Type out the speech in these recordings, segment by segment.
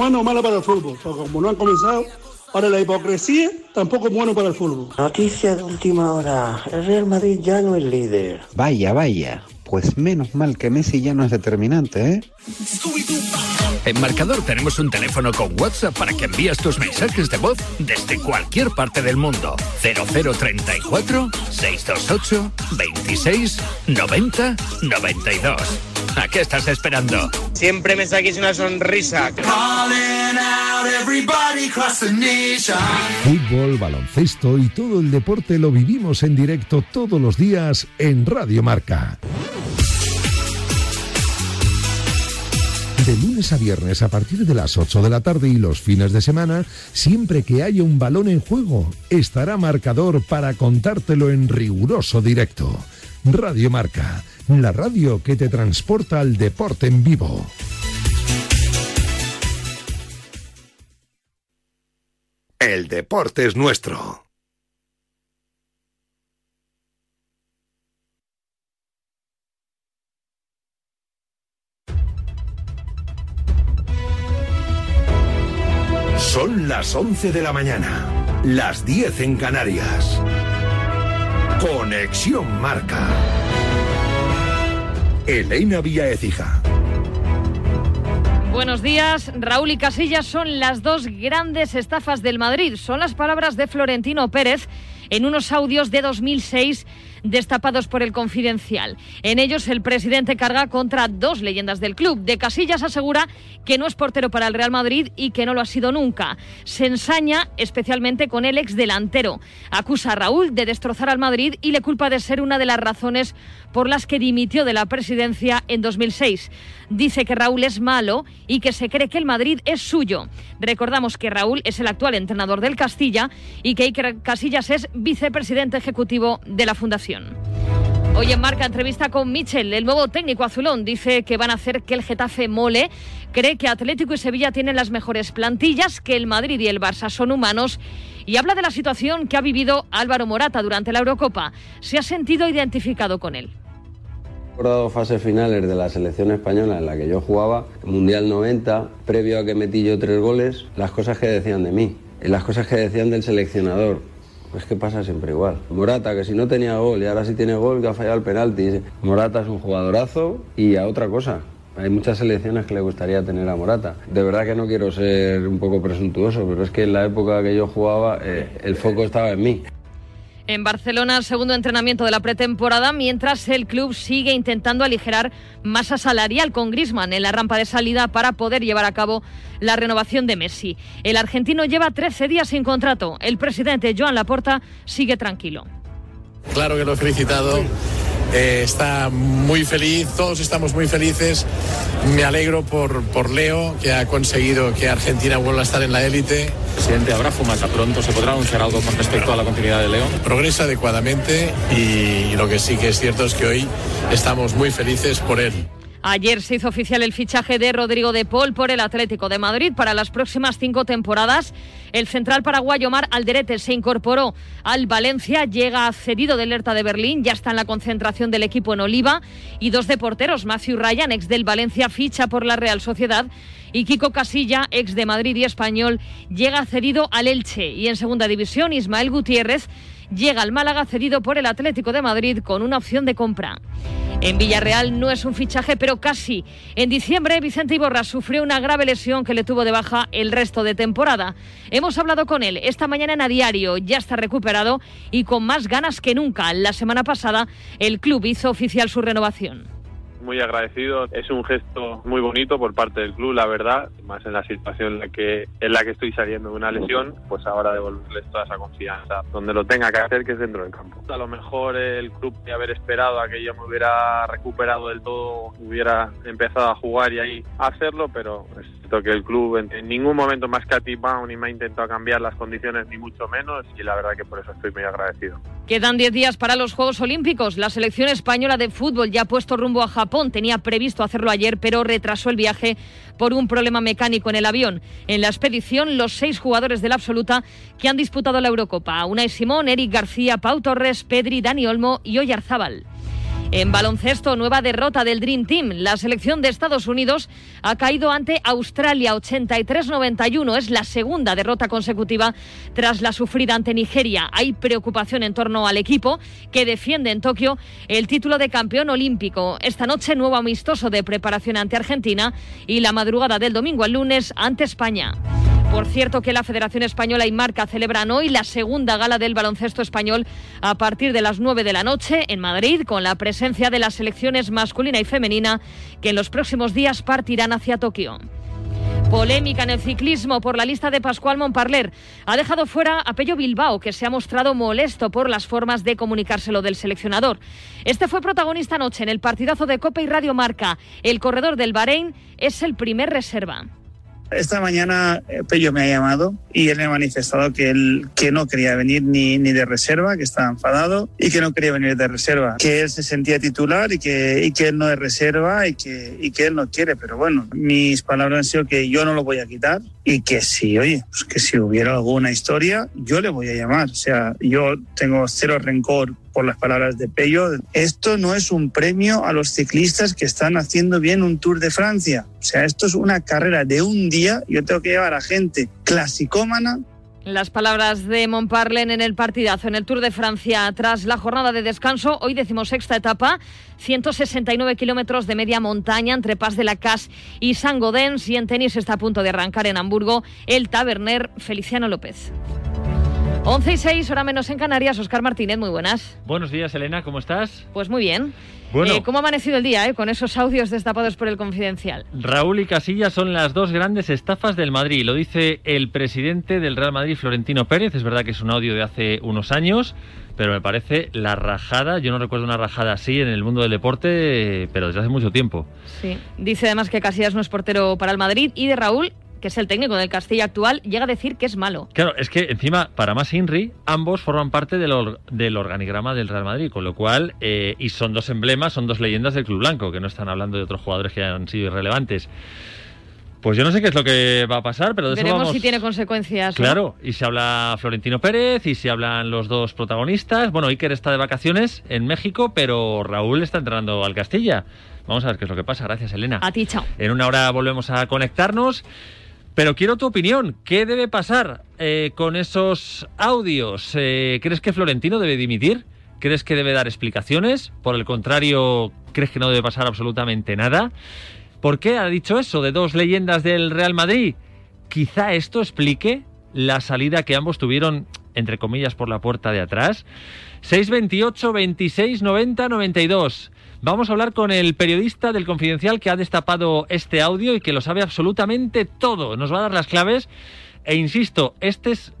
bueno o mala para el fútbol, porque como no han comenzado, ahora la hipocresía tampoco es bueno para el fútbol. Noticia de última hora, el Real Madrid ya no es líder. Vaya, vaya, pues menos mal que Messi ya no es determinante, ¿eh? En Marcador tenemos un teléfono con WhatsApp para que envíes tus mensajes de voz desde cualquier parte del mundo. 0034 628 26 90 92. ¿A qué estás esperando? Siempre me saquéis una sonrisa. Fútbol, baloncesto y todo el deporte lo vivimos en directo todos los días en Radio Marca. De lunes a viernes a partir de las 8 de la tarde y los fines de semana, siempre que haya un balón en juego, estará marcador para contártelo en riguroso directo. Radio Marca, la radio que te transporta al deporte en vivo. El deporte es nuestro. Son las 11 de la mañana, las 10 en Canarias. Conexión Marca. Elena Vía Ecija. Buenos días. Raúl y Casillas son las dos grandes estafas del Madrid. Son las palabras de Florentino Pérez en unos audios de 2006 destapados por el Confidencial. En ellos el presidente carga contra dos leyendas del club. De Casillas asegura que no es portero para el Real Madrid y que no lo ha sido nunca. Se ensaña especialmente con el ex delantero. Acusa a Raúl de destrozar al Madrid y le culpa de ser una de las razones por las que dimitió de la presidencia en 2006. Dice que Raúl es malo y que se cree que el Madrid es suyo. Recordamos que Raúl es el actual entrenador del Castilla y que Iker Casillas es vicepresidente ejecutivo de la Fundación. Hoy en Marca entrevista con Michel, el nuevo técnico azulón. Dice que van a hacer que el Getafe mole. Cree que Atlético y Sevilla tienen las mejores plantillas, que el Madrid y el Barça son humanos. Y habla de la situación que ha vivido Álvaro Morata durante la Eurocopa. Se ha sentido identificado con él. Recordado fases finales de la selección española en la que yo jugaba, Mundial 90, previo a que metí yo tres goles, las cosas que decían de mí, las cosas que decían del seleccionador. Pues que pasa siempre igual. Morata, que si no tenía gol y ahora sí tiene gol, que ha fallado el penalti. Morata es un jugadorazo y a otra cosa. Hay muchas selecciones que le gustaría tener a Morata. De verdad que no quiero ser un poco presuntuoso, pero es que en la época que yo jugaba eh, el foco estaba en mí. En Barcelona, segundo entrenamiento de la pretemporada, mientras el club sigue intentando aligerar masa salarial con Grisman en la rampa de salida para poder llevar a cabo la renovación de Messi. El argentino lleva 13 días sin contrato. El presidente Joan Laporta sigue tranquilo. Claro que lo he felicitado eh, está muy feliz, todos estamos muy felices. Me alegro por, por Leo, que ha conseguido que Argentina vuelva a estar en la élite. Presidente, ¿habrá fumata pronto? ¿Se podrá anunciar algo con respecto a la continuidad de Leo? Progresa adecuadamente y lo que sí que es cierto es que hoy estamos muy felices por él. Ayer se hizo oficial el fichaje de Rodrigo de Paul por el Atlético de Madrid para las próximas cinco temporadas. El central paraguayo Mar Alderete se incorporó al Valencia, llega cedido del Hertha de Berlín, ya está en la concentración del equipo en Oliva. Y dos de porteros, Matthew Ryan, ex del Valencia, ficha por la Real Sociedad. Y Kiko Casilla, ex de Madrid y Español, llega cedido al Elche. Y en segunda división, Ismael Gutiérrez llega al Málaga cedido por el Atlético de Madrid con una opción de compra. En Villarreal no es un fichaje, pero casi. En diciembre, Vicente Iborra sufrió una grave lesión que le tuvo de baja el resto de temporada. Hemos hablado con él esta mañana en A Diario, ya está recuperado y con más ganas que nunca. La semana pasada, el club hizo oficial su renovación muy agradecido. Es un gesto muy bonito por parte del club, la verdad, más en la situación en la que, en la que estoy saliendo de una lesión, pues ahora devolverles toda esa confianza donde lo tenga que hacer, que es dentro del campo. A lo mejor el club de haber esperado a que yo me hubiera recuperado del todo, hubiera empezado a jugar y ahí hacerlo, pero es que el club en, ningún momento más que a ti ni me ha intentado cambiar las condiciones, ni mucho menos, y la verdad que por eso estoy muy agradecido. Quedan 10 días para los Juegos Olímpicos. La selección española de fútbol ya ha puesto rumbo a Japón. Tenía previsto hacerlo ayer, pero retrasó el viaje por un problema mecánico en el avión. En la expedición, los seis jugadores de la absoluta que han disputado la Eurocopa. Unai Simón, Eric García, Pau Torres, Pedri, Dani Olmo y Oyarzábal. En baloncesto, nueva derrota del Dream Team. La selección de Estados Unidos ha caído ante Australia 83-91. Es la segunda derrota consecutiva tras la sufrida ante Nigeria. Hay preocupación en torno al equipo que defiende en Tokio el título de campeón olímpico. Esta noche nuevo amistoso de preparación ante Argentina y la madrugada del domingo al lunes ante España. Por cierto que la Federación Española y Marca celebran hoy la segunda gala del baloncesto español a partir de las 9 de la noche en Madrid con la presencia de las selecciones masculina y femenina que en los próximos días partirán hacia Tokio. Polémica en el ciclismo por la lista de Pascual Montparler. Ha dejado fuera a Pello Bilbao, que se ha mostrado molesto por las formas de comunicárselo del seleccionador. Este fue protagonista anoche en el partidazo de Copa y Radio Marca. El corredor del Bahrein es el primer reserva. Esta mañana eh, Pello me ha llamado y él me ha manifestado que él que no quería venir ni, ni de reserva, que estaba enfadado y que no quería venir de reserva, que él se sentía titular y que, y que él no es reserva y que, y que él no quiere. Pero bueno, mis palabras han sido que yo no lo voy a quitar y que si, oye, pues que si hubiera alguna historia, yo le voy a llamar. O sea, yo tengo cero rencor por las palabras de Pello. Esto no es un premio a los ciclistas que están haciendo bien un Tour de Francia. O sea, esto es una carrera de un día. Yo tengo que llevar a gente clasicómana las palabras de Montparlen en el partidazo en el Tour de Francia tras la jornada de descanso. Hoy decimosexta etapa, 169 kilómetros de media montaña entre Paz de la Cas y San Gaudens. Y en tenis está a punto de arrancar en Hamburgo el taberner Feliciano López. 11 y 6, hora menos en Canarias. Oscar Martínez, muy buenas. Buenos días, Elena, ¿cómo estás? Pues muy bien. Bueno. Eh, ¿Cómo ha amanecido el día eh, con esos audios destapados por el Confidencial? Raúl y Casillas son las dos grandes estafas del Madrid. Lo dice el presidente del Real Madrid, Florentino Pérez. Es verdad que es un audio de hace unos años, pero me parece la rajada. Yo no recuerdo una rajada así en el mundo del deporte, pero desde hace mucho tiempo. Sí. Dice además que Casillas no es portero para el Madrid y de Raúl que es el técnico del Castilla actual, llega a decir que es malo. Claro, es que encima, para más Inri, ambos forman parte del, del organigrama del Real Madrid, con lo cual, eh, y son dos emblemas, son dos leyendas del Club Blanco, que no están hablando de otros jugadores que han sido irrelevantes. Pues yo no sé qué es lo que va a pasar, pero de Veremos eso vamos... si tiene consecuencias. ¿no? Claro, y se habla Florentino Pérez y se hablan los dos protagonistas. Bueno, Iker está de vacaciones en México, pero Raúl está entrenando al Castilla. Vamos a ver qué es lo que pasa. Gracias, Elena. A ti, chao. En una hora volvemos a conectarnos. Pero quiero tu opinión. ¿Qué debe pasar eh, con esos audios? Eh, ¿Crees que Florentino debe dimitir? ¿Crees que debe dar explicaciones? Por el contrario, ¿crees que no debe pasar absolutamente nada? ¿Por qué ha dicho eso de dos leyendas del Real Madrid? Quizá esto explique la salida que ambos tuvieron, entre comillas, por la puerta de atrás. 628 26 90 92. Vamos a hablar con el periodista del Confidencial que ha destapado este audio y que lo sabe absolutamente todo. Nos va a dar las claves. E insisto, este es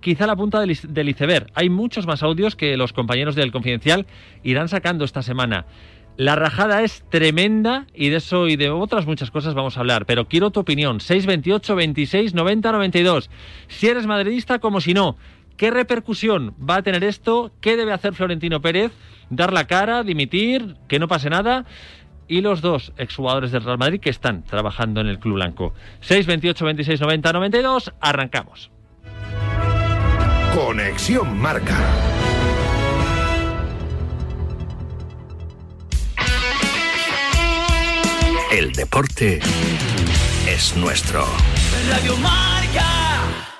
quizá la punta del, del iceberg. Hay muchos más audios que los compañeros del Confidencial irán sacando esta semana. La rajada es tremenda y de eso y de otras muchas cosas vamos a hablar. Pero quiero tu opinión. 628 26 90 92. Si eres madridista como si no. ¿Qué repercusión va a tener esto? ¿Qué debe hacer Florentino Pérez? ¿Dar la cara? ¿Dimitir? ¿Que no pase nada? Y los dos exjugadores del Real Madrid que están trabajando en el Club Blanco. 628 26 90 92. Arrancamos. Conexión Marca. El deporte es nuestro. Radio Marca.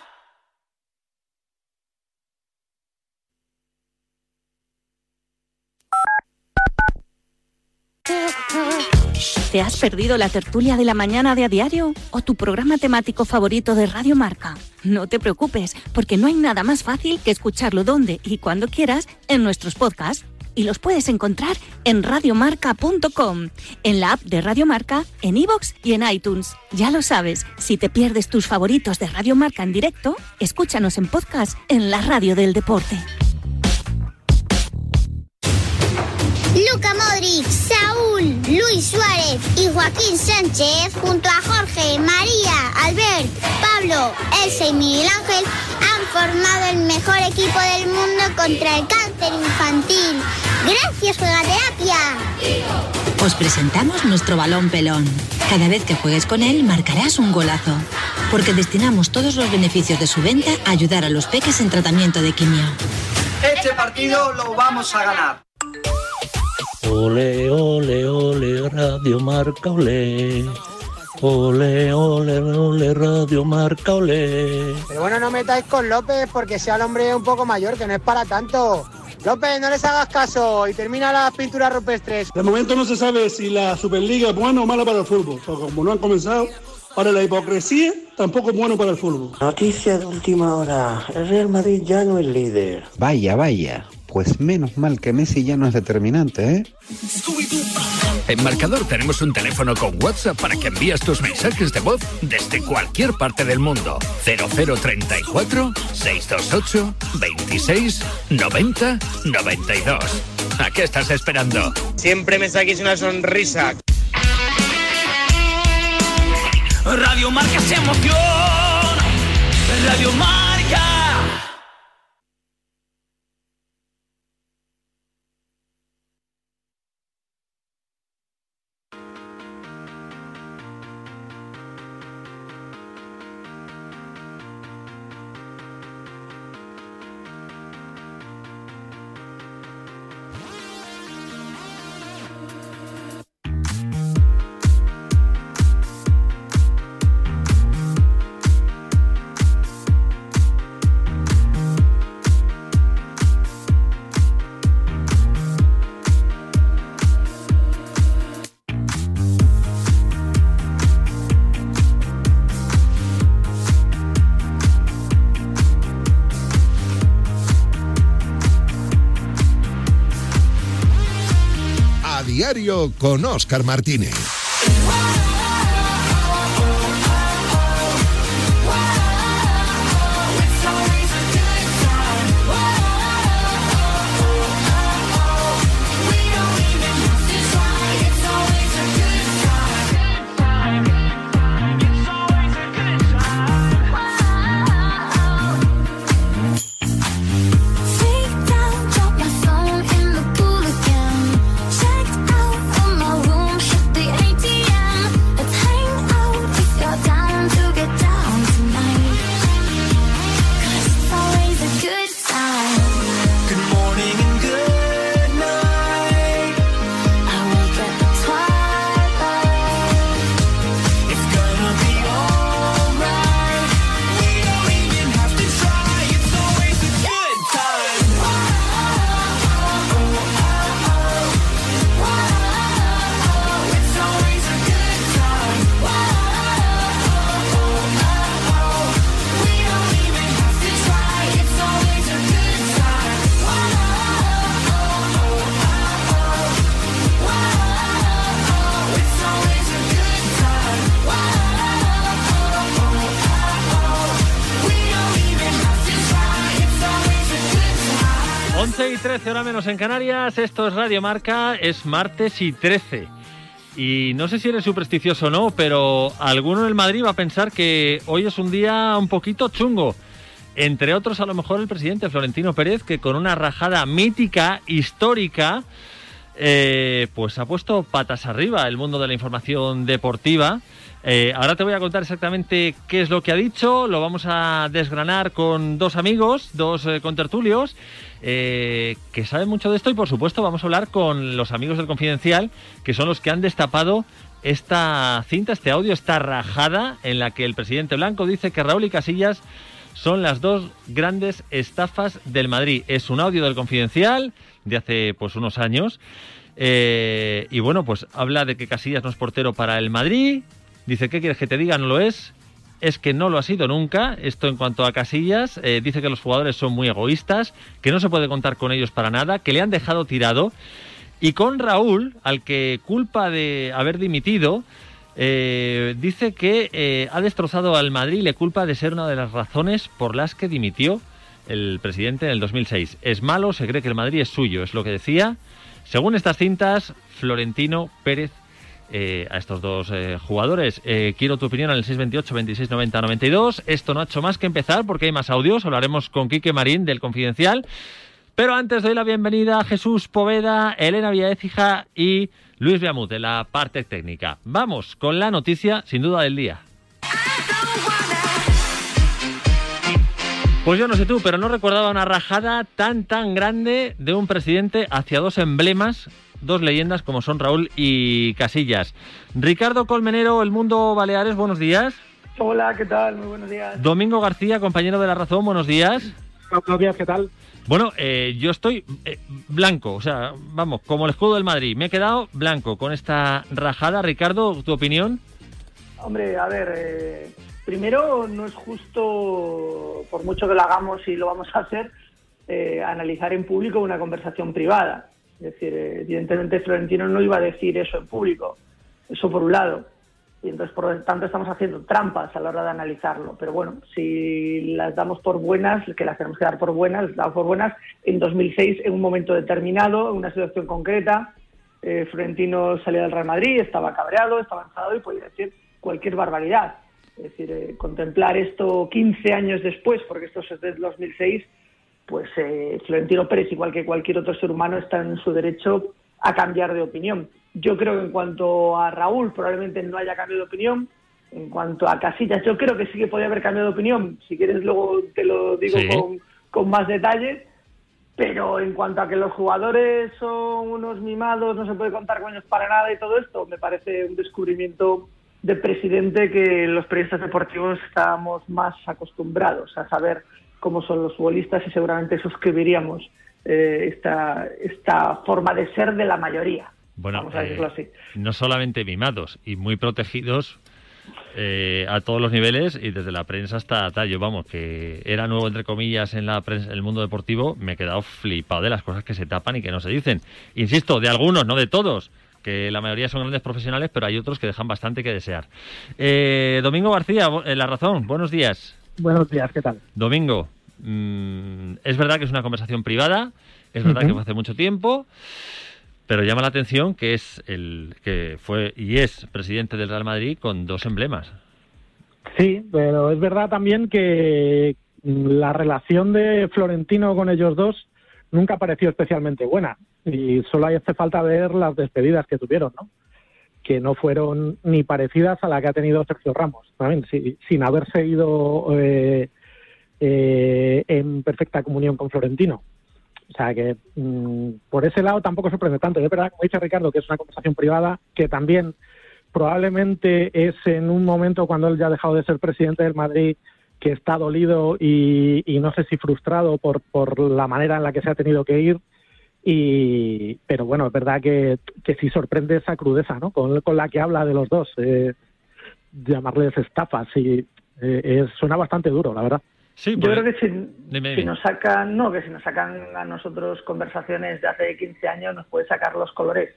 ¿Te has perdido la tertulia de la mañana de a diario o tu programa temático favorito de Radio Marca? No te preocupes, porque no hay nada más fácil que escucharlo donde y cuando quieras en nuestros podcasts. Y los puedes encontrar en radiomarca.com, en la app de Radio Marca, en iVoox y en iTunes. Ya lo sabes, si te pierdes tus favoritos de Radio Marca en directo, escúchanos en podcast en la radio del deporte. Luca Modric, Saúl, Luis Suárez y Joaquín Sánchez, junto a Jorge, María, Albert, Pablo, Elsa y Miguel Ángel, han formado el mejor equipo del mundo contra el cáncer infantil. Gracias, Juegaterapia. Os presentamos nuestro balón pelón. Cada vez que juegues con él marcarás un golazo. Porque destinamos todos los beneficios de su venta a ayudar a los peques en tratamiento de quimio. Este partido lo vamos a ganar. Ole, ole, ole, Radio Marca, ole. Ole, ole, ole, Radio Marca, ole. Pero bueno, no metáis con López porque sea el hombre un poco mayor, que no es para tanto. López, no les hagas caso y termina las pinturas rupestres. De momento no se sabe si la Superliga es buena o mala para el fútbol, porque como no han comenzado, ahora la hipocresía tampoco es bueno para el fútbol. Noticia de última hora. El Real Madrid ya no es líder. Vaya, vaya. Pues menos mal que Messi ya no es determinante, ¿eh? En Marcador tenemos un teléfono con WhatsApp para que envíes tus mensajes de voz desde cualquier parte del mundo. 0034 628 26 90 92. ¿A qué estás esperando? Siempre me saquéis una sonrisa. Radio Marca se emoción. Radio Marca. Con Oscar Martínez. En Canarias, esto es Radio Marca, es martes y 13. Y no sé si eres supersticioso o no, pero alguno en el Madrid va a pensar que hoy es un día un poquito chungo. Entre otros, a lo mejor el presidente Florentino Pérez, que con una rajada mítica, histórica, eh, pues ha puesto patas arriba el mundo de la información deportiva. Eh, ahora te voy a contar exactamente qué es lo que ha dicho. Lo vamos a desgranar con dos amigos, dos eh, contertulios, eh, que saben mucho de esto. Y por supuesto, vamos a hablar con los amigos del Confidencial, que son los que han destapado esta cinta, este audio, esta rajada en la que el presidente Blanco dice que Raúl y Casillas son las dos grandes estafas del Madrid. Es un audio del Confidencial de hace pues unos años. Eh, y bueno, pues habla de que Casillas no es portero para el Madrid. Dice, ¿qué quieres que te diga? No lo es. Es que no lo ha sido nunca. Esto en cuanto a Casillas. Eh, dice que los jugadores son muy egoístas, que no se puede contar con ellos para nada, que le han dejado tirado. Y con Raúl, al que culpa de haber dimitido, eh, dice que eh, ha destrozado al Madrid y le culpa de ser una de las razones por las que dimitió el presidente en el 2006. Es malo, se cree que el Madrid es suyo, es lo que decía. Según estas cintas, Florentino Pérez eh, a estos dos eh, jugadores. Eh, quiero tu opinión en el 628 26 90 92. Esto no ha hecho más que empezar porque hay más audios. Hablaremos con Quique Marín del Confidencial. Pero antes doy la bienvenida a Jesús Poveda, Elena Villaécija y Luis Beamut de la parte técnica. Vamos con la noticia sin duda del día. Pues yo no sé tú, pero no recordaba una rajada tan tan grande de un presidente hacia dos emblemas dos leyendas como son Raúl y Casillas. Ricardo Colmenero, El Mundo Baleares, buenos días. Hola, ¿qué tal? Muy buenos días. Domingo García, compañero de La Razón, buenos días. Buenos días, ¿qué tal? Bueno, eh, yo estoy eh, blanco, o sea, vamos, como el escudo del Madrid. Me he quedado blanco con esta rajada. Ricardo, ¿tu opinión? Hombre, a ver, eh, primero no es justo, por mucho que lo hagamos y lo vamos a hacer, eh, analizar en público una conversación privada. Es decir, evidentemente Florentino no iba a decir eso en público. Eso por un lado. Y entonces, por lo tanto, estamos haciendo trampas a la hora de analizarlo. Pero bueno, si las damos por buenas, que las tenemos que dar por buenas, las damos buenas, en 2006, en un momento determinado, en una situación concreta, eh, Florentino salía del Real Madrid, estaba cabreado, estaba enfadado y podía decir cualquier barbaridad. Es decir, eh, contemplar esto 15 años después, porque esto es desde 2006, pues eh, Florentino Pérez, igual que cualquier otro ser humano, está en su derecho a cambiar de opinión. Yo creo que en cuanto a Raúl, probablemente no haya cambiado de opinión. En cuanto a Casillas, yo creo que sí que podría haber cambiado de opinión. Si quieres, luego te lo digo Sí. con, con más detalle. Pero en cuanto a que los jugadores son unos mimados, no se puede contar con ellos para nada y todo esto, me parece un descubrimiento de presidente que los periodistas deportivos estamos más acostumbrados a saber cómo son los futbolistas y seguramente suscribiríamos eh, esta, esta forma de ser de la mayoría. Bueno, Vamos a eh, decirlo así. no solamente mimados y muy protegidos eh, a todos los niveles y desde la prensa hasta tallo, vamos, que era nuevo entre comillas en la prensa, en el mundo deportivo, me he quedado flipado de las cosas que se tapan y que no se dicen. Insisto, de algunos, no de todos, que la mayoría son grandes profesionales, pero hay otros que dejan bastante que desear. Eh, Domingo García, eh, La Razón, buenos días. Buenos días, ¿qué tal? Domingo, mm, es verdad que es una conversación privada, es verdad que fue hace mucho tiempo, pero llama la atención que es el que fue y es presidente del Real Madrid con dos emblemas. Sí, pero es verdad también que la relación de Florentino con ellos dos nunca pareció especialmente buena y solo hace falta ver las despedidas que tuvieron, ¿no? Que no fueron ni parecidas a la que ha tenido Sergio Ramos, también si- sin haber seguido eh, eh, en perfecta comunión con Florentino. O sea que mm, por ese lado tampoco sorprende tanto. Es verdad, como dice Ricardo, que es una conversación privada que también probablemente es en un momento cuando él ya ha dejado de ser presidente del Madrid que está dolido y, y no sé si frustrado por, por la manera en la que se ha tenido que ir. Y, pero bueno, es verdad que, que sí sorprende esa crudeza ¿no? con, con la que habla de los dos. eh, llamarles estafas y eh, es- suena bastante duro, la verdad. Sí, Yo creo que si, Dime, si nos sacan, no, que si nos sacan a nosotros conversaciones de hace 15 años, nos puede sacar los colores,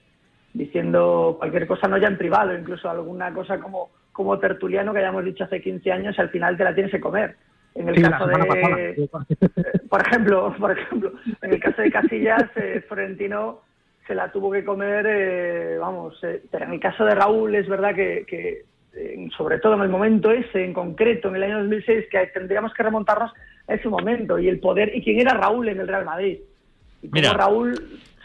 diciendo cualquier cosa, no ya en privado, incluso alguna cosa como, como tertuliano que hayamos dicho hace 15 años, al final te la tienes que comer. En el Sí, caso de, por ejemplo, por ejemplo, en el caso de Casillas, eh, Florentino se la tuvo que comer, eh, vamos, eh, pero en el caso de Raúl es verdad que, que, eh, sobre todo en el momento ese en concreto, en el año 2006, que tendríamos que remontarnos a ese momento y el poder, y quién era Raúl en el Real Madrid. Y Mira. Raúl,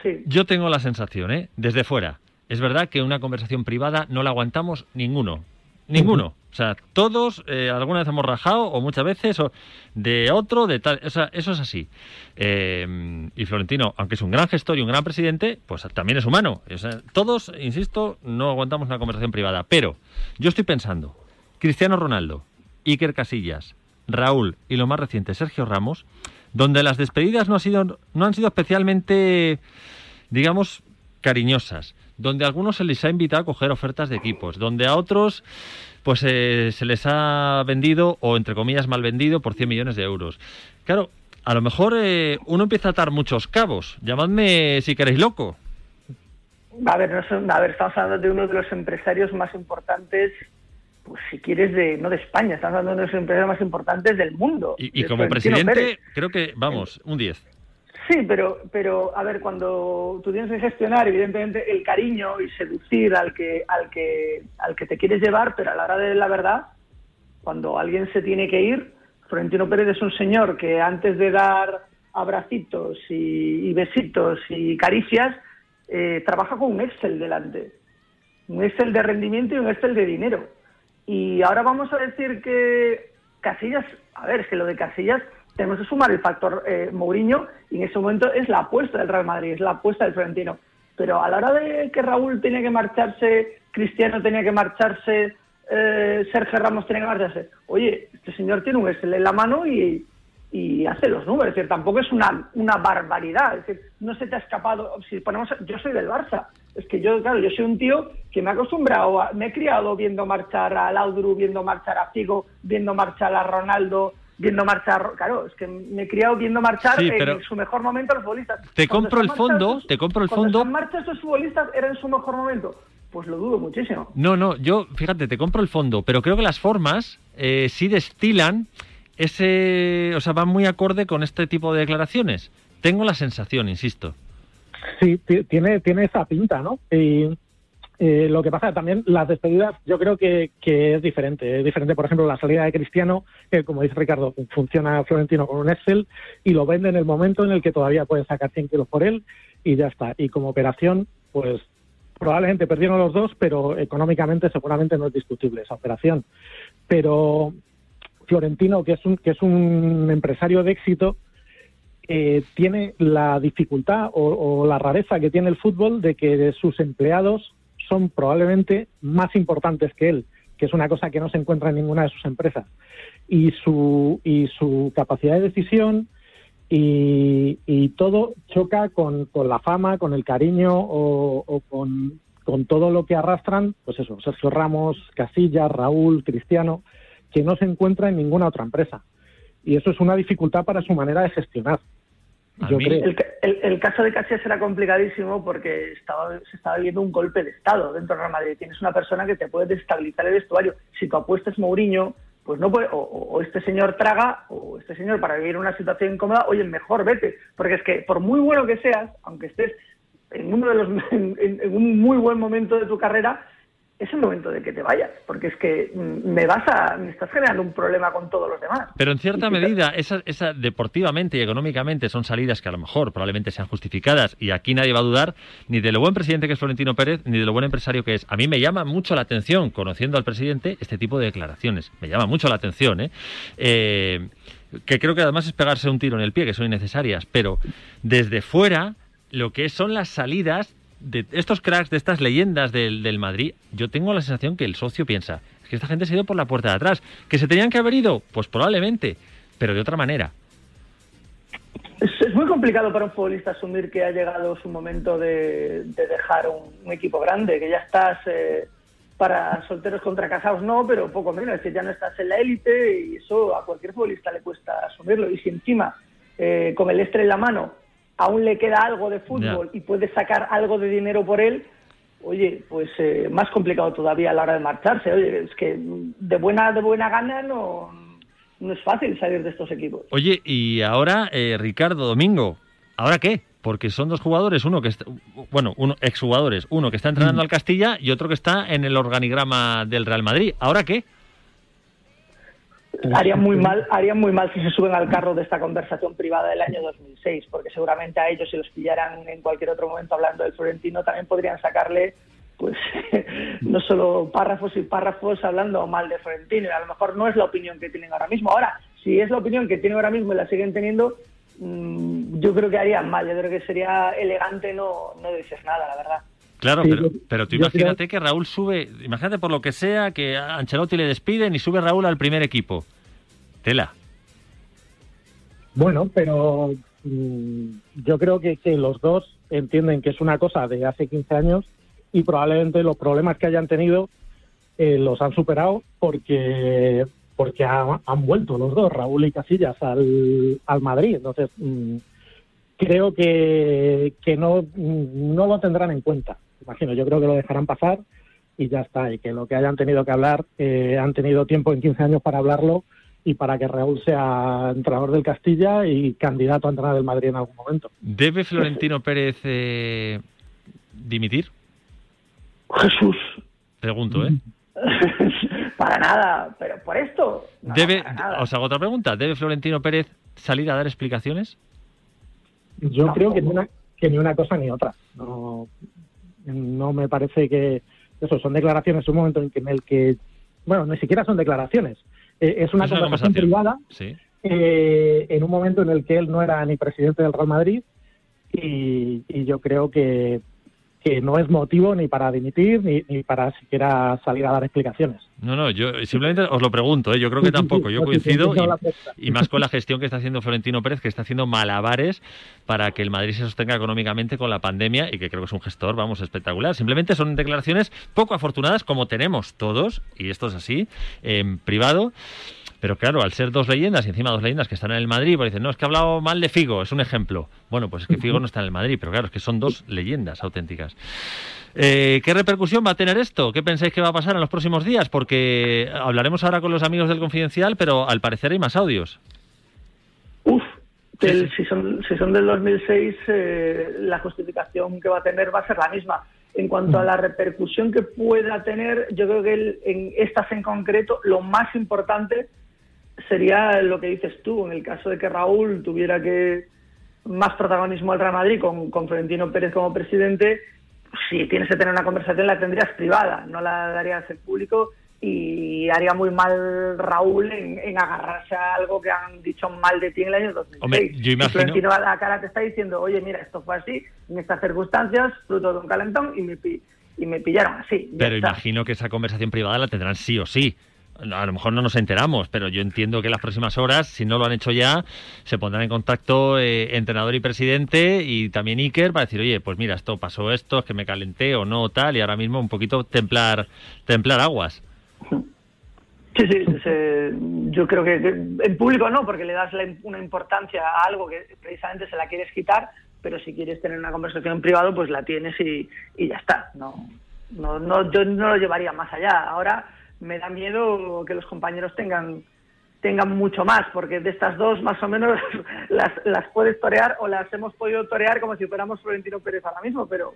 sí, Yo tengo la sensación, ¿eh? desde fuera, es verdad que una conversación privada no la aguantamos ninguno. Ninguno. O sea, todos eh, alguna vez hemos rajado, o muchas veces, o de otro, de tal. O sea, eso es así. Eh, y Florentino, aunque es un gran gestor y un gran presidente, pues también es humano. Todos, insisto, no aguantamos una conversación privada. Pero yo estoy pensando, Cristiano Ronaldo, Iker Casillas, Raúl y lo más reciente, Sergio Ramos, donde las despedidas no, ha sido, no han sido especialmente, digamos, cariñosas, donde a algunos se les ha invitado a coger ofertas de equipos, donde a otros pues eh, se les ha vendido o entre comillas mal vendido por 100 millones de euros. Claro, a lo mejor eh, uno empieza a atar muchos cabos. Llamadme si queréis loco. a ver, no sé, a ver, estamos hablando de uno de los empresarios más importantes, pues si quieres, de no de España, estamos hablando de uno de los empresarios más importantes del mundo. Y, como presidente, Pérez. creo que, vamos, un 10. Sí, pero, pero a ver, cuando tú tienes que gestionar, evidentemente, el cariño y seducir al que, al que, al que te quieres llevar, pero a la hora de la verdad, cuando alguien se tiene que ir, Florentino Pérez es un señor que antes de dar abracitos y, y besitos y caricias, eh, trabaja con un Excel delante. Un Excel de rendimiento y un Excel de dinero. Y ahora vamos a decir que Casillas, a ver, es que lo de Casillas tenemos que sumar el factor eh, Mourinho y en ese momento es la apuesta del Real Madrid, es la apuesta del Florentino. pero a la hora de que Raúl tenía que marcharse, Cristiano tenía que marcharse, eh, Sergio Ramos tenía que marcharse, oye, este señor tiene un Excel en la mano y, y hace los números, es decir, tampoco es una, una barbaridad, es decir, no se te ha escapado, si ponemos, yo soy del Barça, es que yo, claro, yo soy un tío que me ha acostumbrado, a- me he criado viendo marchar a Laudru, viendo marchar a Figo, viendo marchar a Ronaldo, viendo marchar, claro, es que me he criado viendo marchar Sí, en su mejor momento a los futbolistas. Te compro el fondo, te compro el fondo. están marcha estos futbolistas era en su mejor momento, pues lo dudo muchísimo. No, no, yo, fíjate, te compro el fondo, pero creo que las formas eh, sí destilan ese. O sea, van muy acorde con este tipo de declaraciones. Tengo la sensación, insisto. Sí, ti- tiene, tiene esa pinta, ¿no? Y eh, lo que pasa también, las despedidas, yo creo que, es diferente. Es diferente, por ejemplo, la salida de Cristiano, que como dice Ricardo, funciona Florentino con un Excel y lo vende en el momento en el que todavía puede sacar 100 kilos por él y ya está. Y como operación, pues probablemente perdieron los dos, pero económicamente seguramente no es discutible esa operación. Pero Florentino, que es un, que es un empresario de éxito, eh, tiene la dificultad o, o la rareza que tiene el fútbol de que sus empleados son probablemente más importantes que él, que es una cosa que no se encuentra en ninguna de sus empresas. Y su, y su capacidad de decisión y, y todo choca con, con la fama, con el cariño o, con, con todo lo que arrastran, pues eso, Sergio Ramos, Casillas, Raúl, Cristiano, que no se encuentra en ninguna otra empresa. Y eso es una dificultad para su manera de gestionar. Yo creo. El, el- el caso de Casillas era complicadísimo porque estaba, se estaba viviendo un golpe de Estado dentro del Real Madrid. Tienes una persona que te puede destabilizar el vestuario. Si tu apuesta es Mourinho, pues no puede, o, o- o este señor traga, o este señor para vivir una situación incómoda, oye, mejor vete. Porque es que por muy bueno que seas, aunque estés en uno de los en, en- en un muy buen momento de tu carrera, es el momento de que te vayas, porque es que mm, me vas a, me estás generando un problema con todos los demás. Pero en cierta medida, esa, esa deportivamente y económicamente son salidas que a lo mejor probablemente sean justificadas y aquí nadie va a dudar ni de lo buen presidente que es Florentino Pérez ni de lo buen empresario que es. A mí me llama mucho la atención, conociendo al presidente, este tipo de declaraciones. Me llama mucho la atención, ¿eh? Eh, que creo que además es pegarse un tiro en el pie, que son innecesarias. Pero desde fuera, lo que son las salidas de estos cracks, de estas leyendas del, del Madrid, yo tengo la sensación que el socio piensa, es que esta gente se ha ido por la puerta de atrás. ¿Que se tenían que haber ido? Pues probablemente, pero de otra manera. Es, muy complicado para un futbolista asumir que ha llegado su momento de, de dejar un, equipo grande, que ya estás eh, para solteros contra casados, no, pero poco menos, decir, ya no estás en la élite y eso a cualquier futbolista le cuesta asumirlo. Y si encima, eh, con el estre en la mano, aún le queda algo de fútbol y puede sacar algo de dinero por él, oye, pues eh, más complicado todavía a la hora de marcharse. Oye, es que de buena, de buena gana no, no es fácil salir de estos equipos. Oye, y ahora, eh, Ricardo Domingo, ¿ahora qué? Porque son dos jugadores, uno que está, bueno, uno exjugadores, uno que está entrenando al Castilla y otro que está en el organigrama del Real Madrid. ¿Ahora qué? Harían muy mal, harían muy mal si se suben al carro de esta conversación privada del año 2006, porque seguramente a ellos si los pillaran en cualquier otro momento hablando del Florentino también podrían sacarle pues no solo párrafos y párrafos hablando mal de Florentino, y a lo mejor no es la opinión que tienen ahora mismo. Ahora, si es la opinión que tienen ahora mismo y la siguen teniendo, mm, yo creo que harían mal, yo creo que sería elegante no, no decir nada, la verdad. Claro, Sí, pero, pero tú imagínate que Raúl sube, imagínate por lo que sea, que a Ancelotti le despiden y sube Raúl al primer equipo. Tela. Bueno, pero mm, yo creo que, los dos entienden que es una cosa de hace 15 años y probablemente los problemas que hayan tenido eh, los han superado porque porque ha- han vuelto los dos, Raúl y Casillas, al, al Madrid. Entonces, mm, creo que, que no, mm, no lo tendrán en cuenta. Imagino, yo creo que lo dejarán pasar y ya está. Y que lo que hayan tenido que hablar, eh, han tenido tiempo en 15 años para hablarlo y para que Raúl sea entrenador del Castilla y candidato a entrenar del Madrid en algún momento. ¿Debe Florentino Pérez eh, dimitir? Jesús. Pregunto, ¿eh? para nada, pero por esto. no, ¿Debe, os hago otra pregunta. ¿Debe Florentino Pérez salir a dar explicaciones? Yo No, creo que ni, una, que ni una cosa ni otra. No, no me parece que eso son declaraciones en un momento en, que, en el que, bueno, ni siquiera son declaraciones. Eh, es una Es conversación privada Sí. eh, en un momento en el que él no era ni presidente del Real Madrid y, y yo creo que, que no es motivo ni para dimitir ni, ni para siquiera salir a dar explicaciones. No, no, yo simplemente os lo pregunto, ¿eh? yo creo que tampoco, yo coincido y, y más con la gestión que está haciendo Florentino Pérez, que está haciendo malabares para que el Madrid se sostenga económicamente con la pandemia y que creo que es un gestor, vamos, espectacular. Simplemente son declaraciones poco afortunadas como tenemos todos, y esto es así, en privado. Pero claro, al ser dos leyendas y encima dos leyendas que están en el Madrid, pues dicen, no, es que he hablado mal de Figo, es un ejemplo. Bueno, pues es que Figo no está en el Madrid, pero claro, es que son dos leyendas auténticas. Eh, ¿Qué repercusión va a tener esto? ¿Qué pensáis que va a pasar en los próximos días? Porque hablaremos ahora con los amigos del Confidencial, pero al parecer hay más audios. Del- si, son, si son del 2006, eh, la justificación que va a tener va a ser la misma. En cuanto a la repercusión que pueda tener, yo creo que el- en estas en concreto, lo más importante sería lo que dices tú, en el caso de que Raúl tuviera que más protagonismo al Real Madrid con, con Florentino Pérez como presidente, si tienes que tener una conversación la tendrías privada, no la darías en público y haría muy mal Raúl en, en agarrarse a algo que han dicho mal de ti en el año 2006. Hombre, yo imagino- Florentino a la cara te está diciendo, oye, mira, esto fue así, en estas circunstancias, fruto de un calentón y me, y me pillaron así. Pero está. imagino que esa conversación privada la tendrán sí o sí. A lo mejor no nos enteramos, pero yo entiendo que las próximas horas, si no lo han hecho ya, se pondrán en contacto eh, entrenador y presidente y también Iker para decir, oye, pues mira, esto pasó esto, es que me calenté o no, tal, y ahora mismo un poquito templar, templar aguas. Sí, sí, yo creo que, en público no, porque le das la una importancia a algo que precisamente se la quieres quitar, pero si quieres tener una conversación en privado, pues la tienes y, y ya está. No, no, no, yo no lo llevaría más allá. Ahora me da miedo que los compañeros tengan tengan mucho más, porque de estas dos más o menos las, las puedes torear o las hemos podido torear como si fuéramos Florentino Pérez ahora mismo, pero,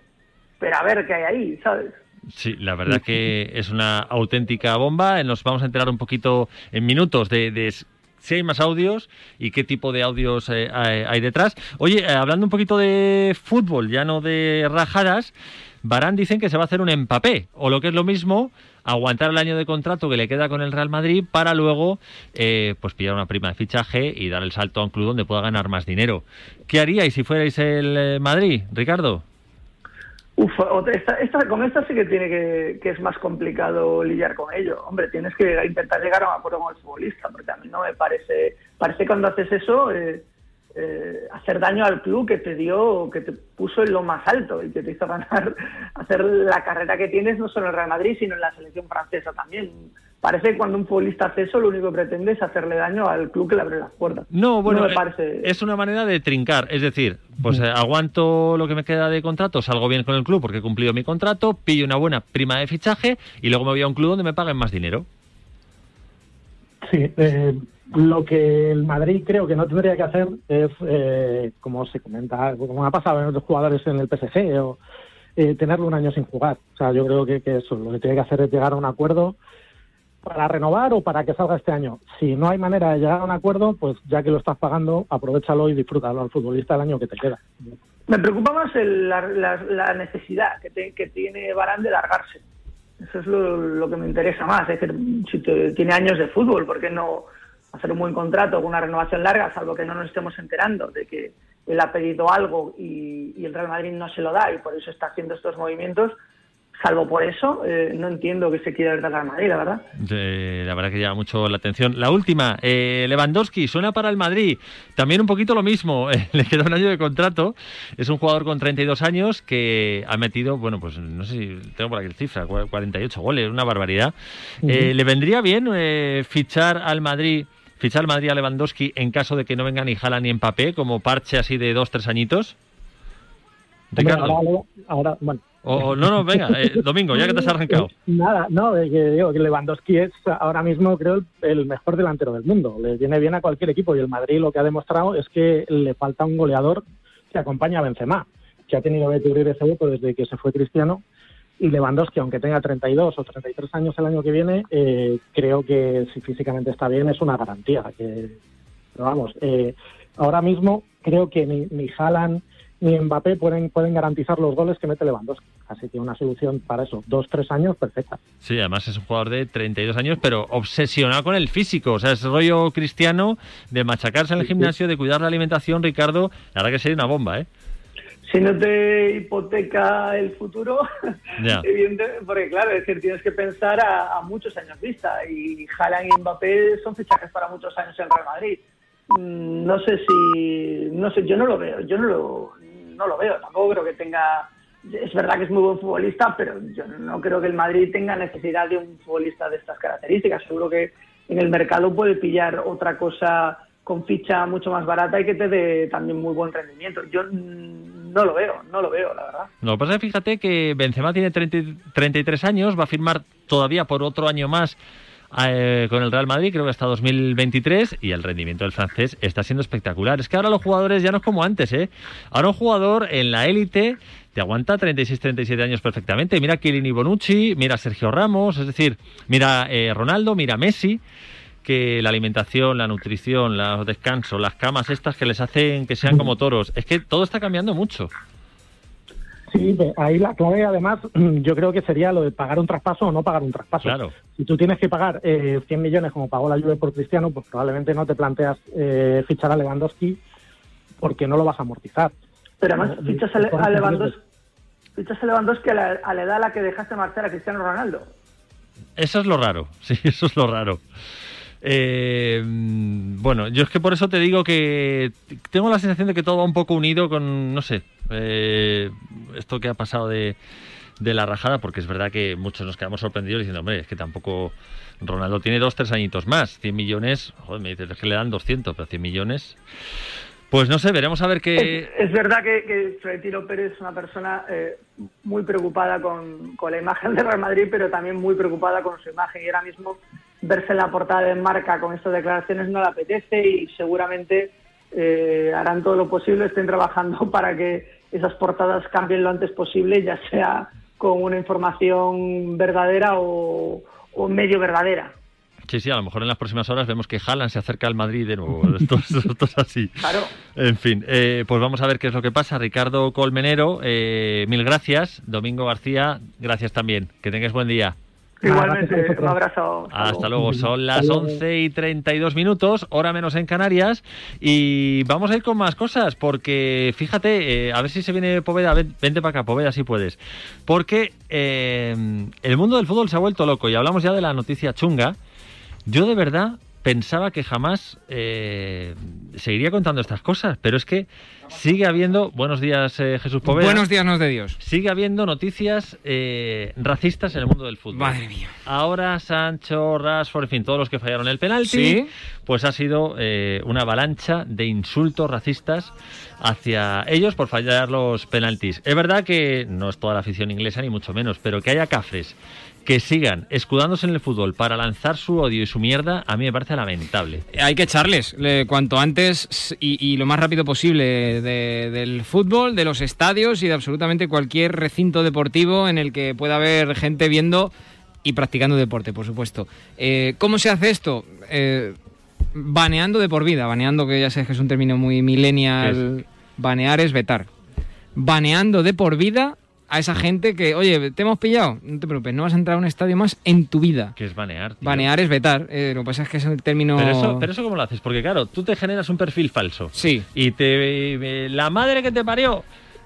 pero a ver qué hay ahí, ¿sabes? Sí, la verdad que es una auténtica bomba. Nos vamos a enterar un poquito en minutos de, si hay más audios y qué tipo de audios eh, hay, hay detrás. Oye, eh, hablando un poquito de fútbol, ya no de rajadas, Barán dicen que se va a hacer un empapé, o lo que es lo mismo, aguantar el año de contrato que le queda con el Real Madrid para luego eh, pues pillar una prima de fichaje y dar el salto a un club donde pueda ganar más dinero. ¿Qué haríais si fuerais el eh, Madrid, Ricardo? Uf, esta, esta- con esta sí que tiene que, que es más complicado lidiar con ello. Hombre, tienes que intentar llegar a un acuerdo con el futbolista, porque a mí no me parece, parece cuando haces eso eh, eh, hacer daño al club que te dio, que te puso en lo más alto y que te hizo ganar, hacer la carrera que tienes no solo en el Real Madrid, sino en la selección francesa también. Parece que cuando un futbolista hace eso, lo único que pretende es hacerle daño al club que le abre las puertas. No, bueno, me eh, parece. es una manera de trincar. Es decir, pues eh, aguanto lo que me queda de contrato, salgo bien con el club porque he cumplido mi contrato, pillo una buena prima de fichaje y luego me voy a un club donde me paguen más dinero. Sí, eh, lo que el Madrid creo que no tendría que hacer es, eh, como se comenta, como ha pasado en otros jugadores en el PSG, o eh, tenerlo un año sin jugar. O sea, yo creo que, que eso, lo que tiene que hacer es llegar a un acuerdo para renovar o para que salga este año. Si no hay manera de llegar a un acuerdo, pues ya que lo estás pagando, aprovechalo y disfrútalo al futbolista el año que te queda. Me preocupa más el- la, la- necesidad que, te- que tiene Barán de largarse. Eso es lo, lo que me interesa más. Es decir, si te- tiene años de fútbol, ¿por qué no hacer un buen contrato con una renovación larga, salvo que no nos estemos enterando de que él ha pedido algo y, y el Real Madrid no se lo da y por eso está haciendo estos movimientos? Salvo por eso, eh, no entiendo que se quiera ir del Real Madrid, la verdad. Eh, la verdad que llama mucho la atención. La última, eh, Lewandowski, suena para el Madrid. También un poquito lo mismo, eh, le queda un año de contrato. Es un jugador con 32 años que ha metido, bueno, pues no sé si tengo por aquí el cifra, cua- 48 goles, una barbaridad. Eh, ¿Le vendría bien eh, fichar al Madrid? Fichar Madrid a Lewandowski en caso de que no venga ni Jala ni Mbappé, como parche así de dos, tres añitos. Ricardo. ahora, ahora, bueno, O, o- no, no, venga, eh, Domingo, ya que te has arrancado. Nada, no, que digo que Lewandowski es ahora mismo, creo, el, el mejor delantero del mundo. Le viene bien a cualquier equipo y el Madrid lo que ha demostrado es que le falta un goleador que acompaña a Benzema, que ha tenido que cubrir ese hueco desde que se fue Cristiano. Y Lewandowski, aunque tenga 32 o 33 años el año que viene, eh, creo que si físicamente está bien es una garantía. Que, pero vamos, eh, ahora mismo creo que ni, ni Haaland ni Mbappé pueden, pueden garantizar los goles que mete Lewandowski. Así que una solución para eso, dos, tres años, perfecta. Sí, además es un jugador de 32 años, pero obsesionado con el físico. O sea, es rollo cristiano de machacarse en el gimnasio, de cuidar la alimentación, Ricardo. La verdad que sería una bomba, ¿eh? Si no te hipoteca el futuro, porque claro, es decir, tienes que pensar a, a muchos años vista y Haaland y Mbappé son fichajes para muchos años en Real Madrid. Mm, No sé si, no sé, yo no lo veo, yo no lo, no lo veo, tampoco creo que tenga, es verdad que es muy buen futbolista, pero yo no creo que el Madrid tenga necesidad de un futbolista de estas características. Seguro que en el mercado puede pillar otra cosa con ficha mucho más barata y que te dé también muy buen rendimiento. Yo mm, no lo veo, no lo veo, la verdad. Lo que pasa es fíjate que Benzema tiene 30 y- 33 años, va a firmar todavía por otro año más eh, con el Real Madrid, creo que hasta 2023, y el rendimiento del francés está siendo espectacular. Es que ahora los jugadores ya no es como antes, ¿eh? Ahora un jugador en la élite te aguanta 36-37 años perfectamente. Mira Chiellini Bonucci, mira Sergio Ramos, es decir, mira eh, Ronaldo, mira Messi que la alimentación, la nutrición, los descansos, las camas estas que les hacen que sean como toros, es que todo está cambiando mucho. Sí, ahí la clave además yo creo que sería lo de pagar un traspaso o no pagar un traspaso. Claro. Si tú tienes que pagar eh, 100 millones como pagó la Juve por Cristiano, pues probablemente no te planteas eh, fichar a Lewandowski porque no lo vas a amortizar. Pero además, No, fichas a, Le- Lewandowski, fichas a Lewandowski a la, a la edad a la que dejaste marchar a Cristiano Ronaldo. Eso es lo raro, sí, eso es lo raro. Eh, bueno, yo es que por eso te digo que tengo la sensación de que todo va un poco unido con, no sé, eh, esto que ha pasado de, la rajada, porque es verdad que muchos nos quedamos sorprendidos diciendo, hombre, es que tampoco Ronaldo tiene dos, tres añitos más, 100 millones, joder, me dices, es que le dan 200, pero 100 millones, pues no sé, veremos a ver qué... Es, es verdad que, que Florentino Pérez es una persona eh, muy preocupada con, con la imagen de Real Madrid, pero también muy preocupada con su imagen. Y ahora mismo verse en la portada de marca con estas declaraciones no le apetece y seguramente eh, harán todo lo posible, estén trabajando para que esas portadas cambien lo antes posible, ya sea con una información verdadera o, o medio verdadera. Sí, sí, a lo mejor en las próximas horas vemos que Haaland se acerca al Madrid de nuevo. Esto, es- esto es así. Claro. En fin, eh, pues vamos a ver qué es lo que pasa. Ricardo Colmenero, eh, mil gracias. Domingo García, gracias también. Que tengas buen día. Igualmente, un abrazo. Hasta luego, son las Hasta luego. 11 y 32 minutos, hora menos en Canarias. Y vamos a ir con más cosas, porque fíjate, eh, a ver si se viene Poveda, ven- vente para acá, Poveda, si puedes. Porque eh, el mundo del fútbol se ha vuelto loco y hablamos ya de la noticia chunga. Yo de verdad pensaba que jamás eh, seguiría contando estas cosas, pero es que sigue habiendo. Buenos días, eh, Jesús Poveda. Buenos días, nos de Dios. Sigue habiendo noticias eh, racistas en el mundo del fútbol. Madre mía. Ahora Sancho, Rashford, en fin, todos los que fallaron el penalti, Sí. pues ha sido eh, una avalancha de insultos racistas hacia ellos por fallar los penaltis. Es verdad que no es toda la afición inglesa ni mucho menos, pero que haya cafres que sigan escudándose en el fútbol para lanzar su odio y su mierda, a mí me parece lamentable. Hay que echarles le- cuanto antes y, y lo más rápido posible de- del fútbol, de los estadios y de absolutamente cualquier recinto deportivo en el que pueda haber gente viendo y practicando deporte, por supuesto. Eh, ¿Cómo se hace esto? Eh, baneando de por vida, baneando que ya sé que es un término muy millennial. Banear es vetar. Baneando de por vida a esa gente que, oye, te hemos pillado, no te preocupes, no vas a entrar a un estadio más en tu vida. Que es banear. tío. Banear es vetar. eh, lo que pasa es que es el término. Pero eso, pero eso cómo lo haces, porque claro, tú te generas un perfil falso. Sí. Y te eh, la madre que te parió.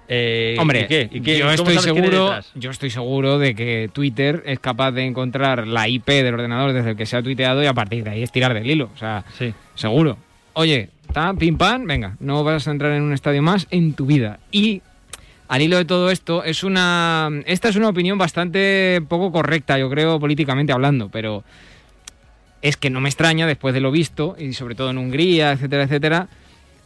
eh, Hombre, ¿y qué? ¿Y qué? yo ¿Cómo estoy seguro, yo estoy seguro de que Twitter es capaz de encontrar la IP del ordenador desde el que se ha tuiteado y a partir de ahí es tirar del hilo. O sea, seguro. Oye, está pim pam, venga, no vas a entrar en un estadio más en tu vida. Y al hilo de todo esto, es una. Esta es una opinión bastante poco correcta, yo creo, políticamente hablando, pero es que no me extraña, después de lo visto, y sobre todo en Hungría, etcétera, etcétera,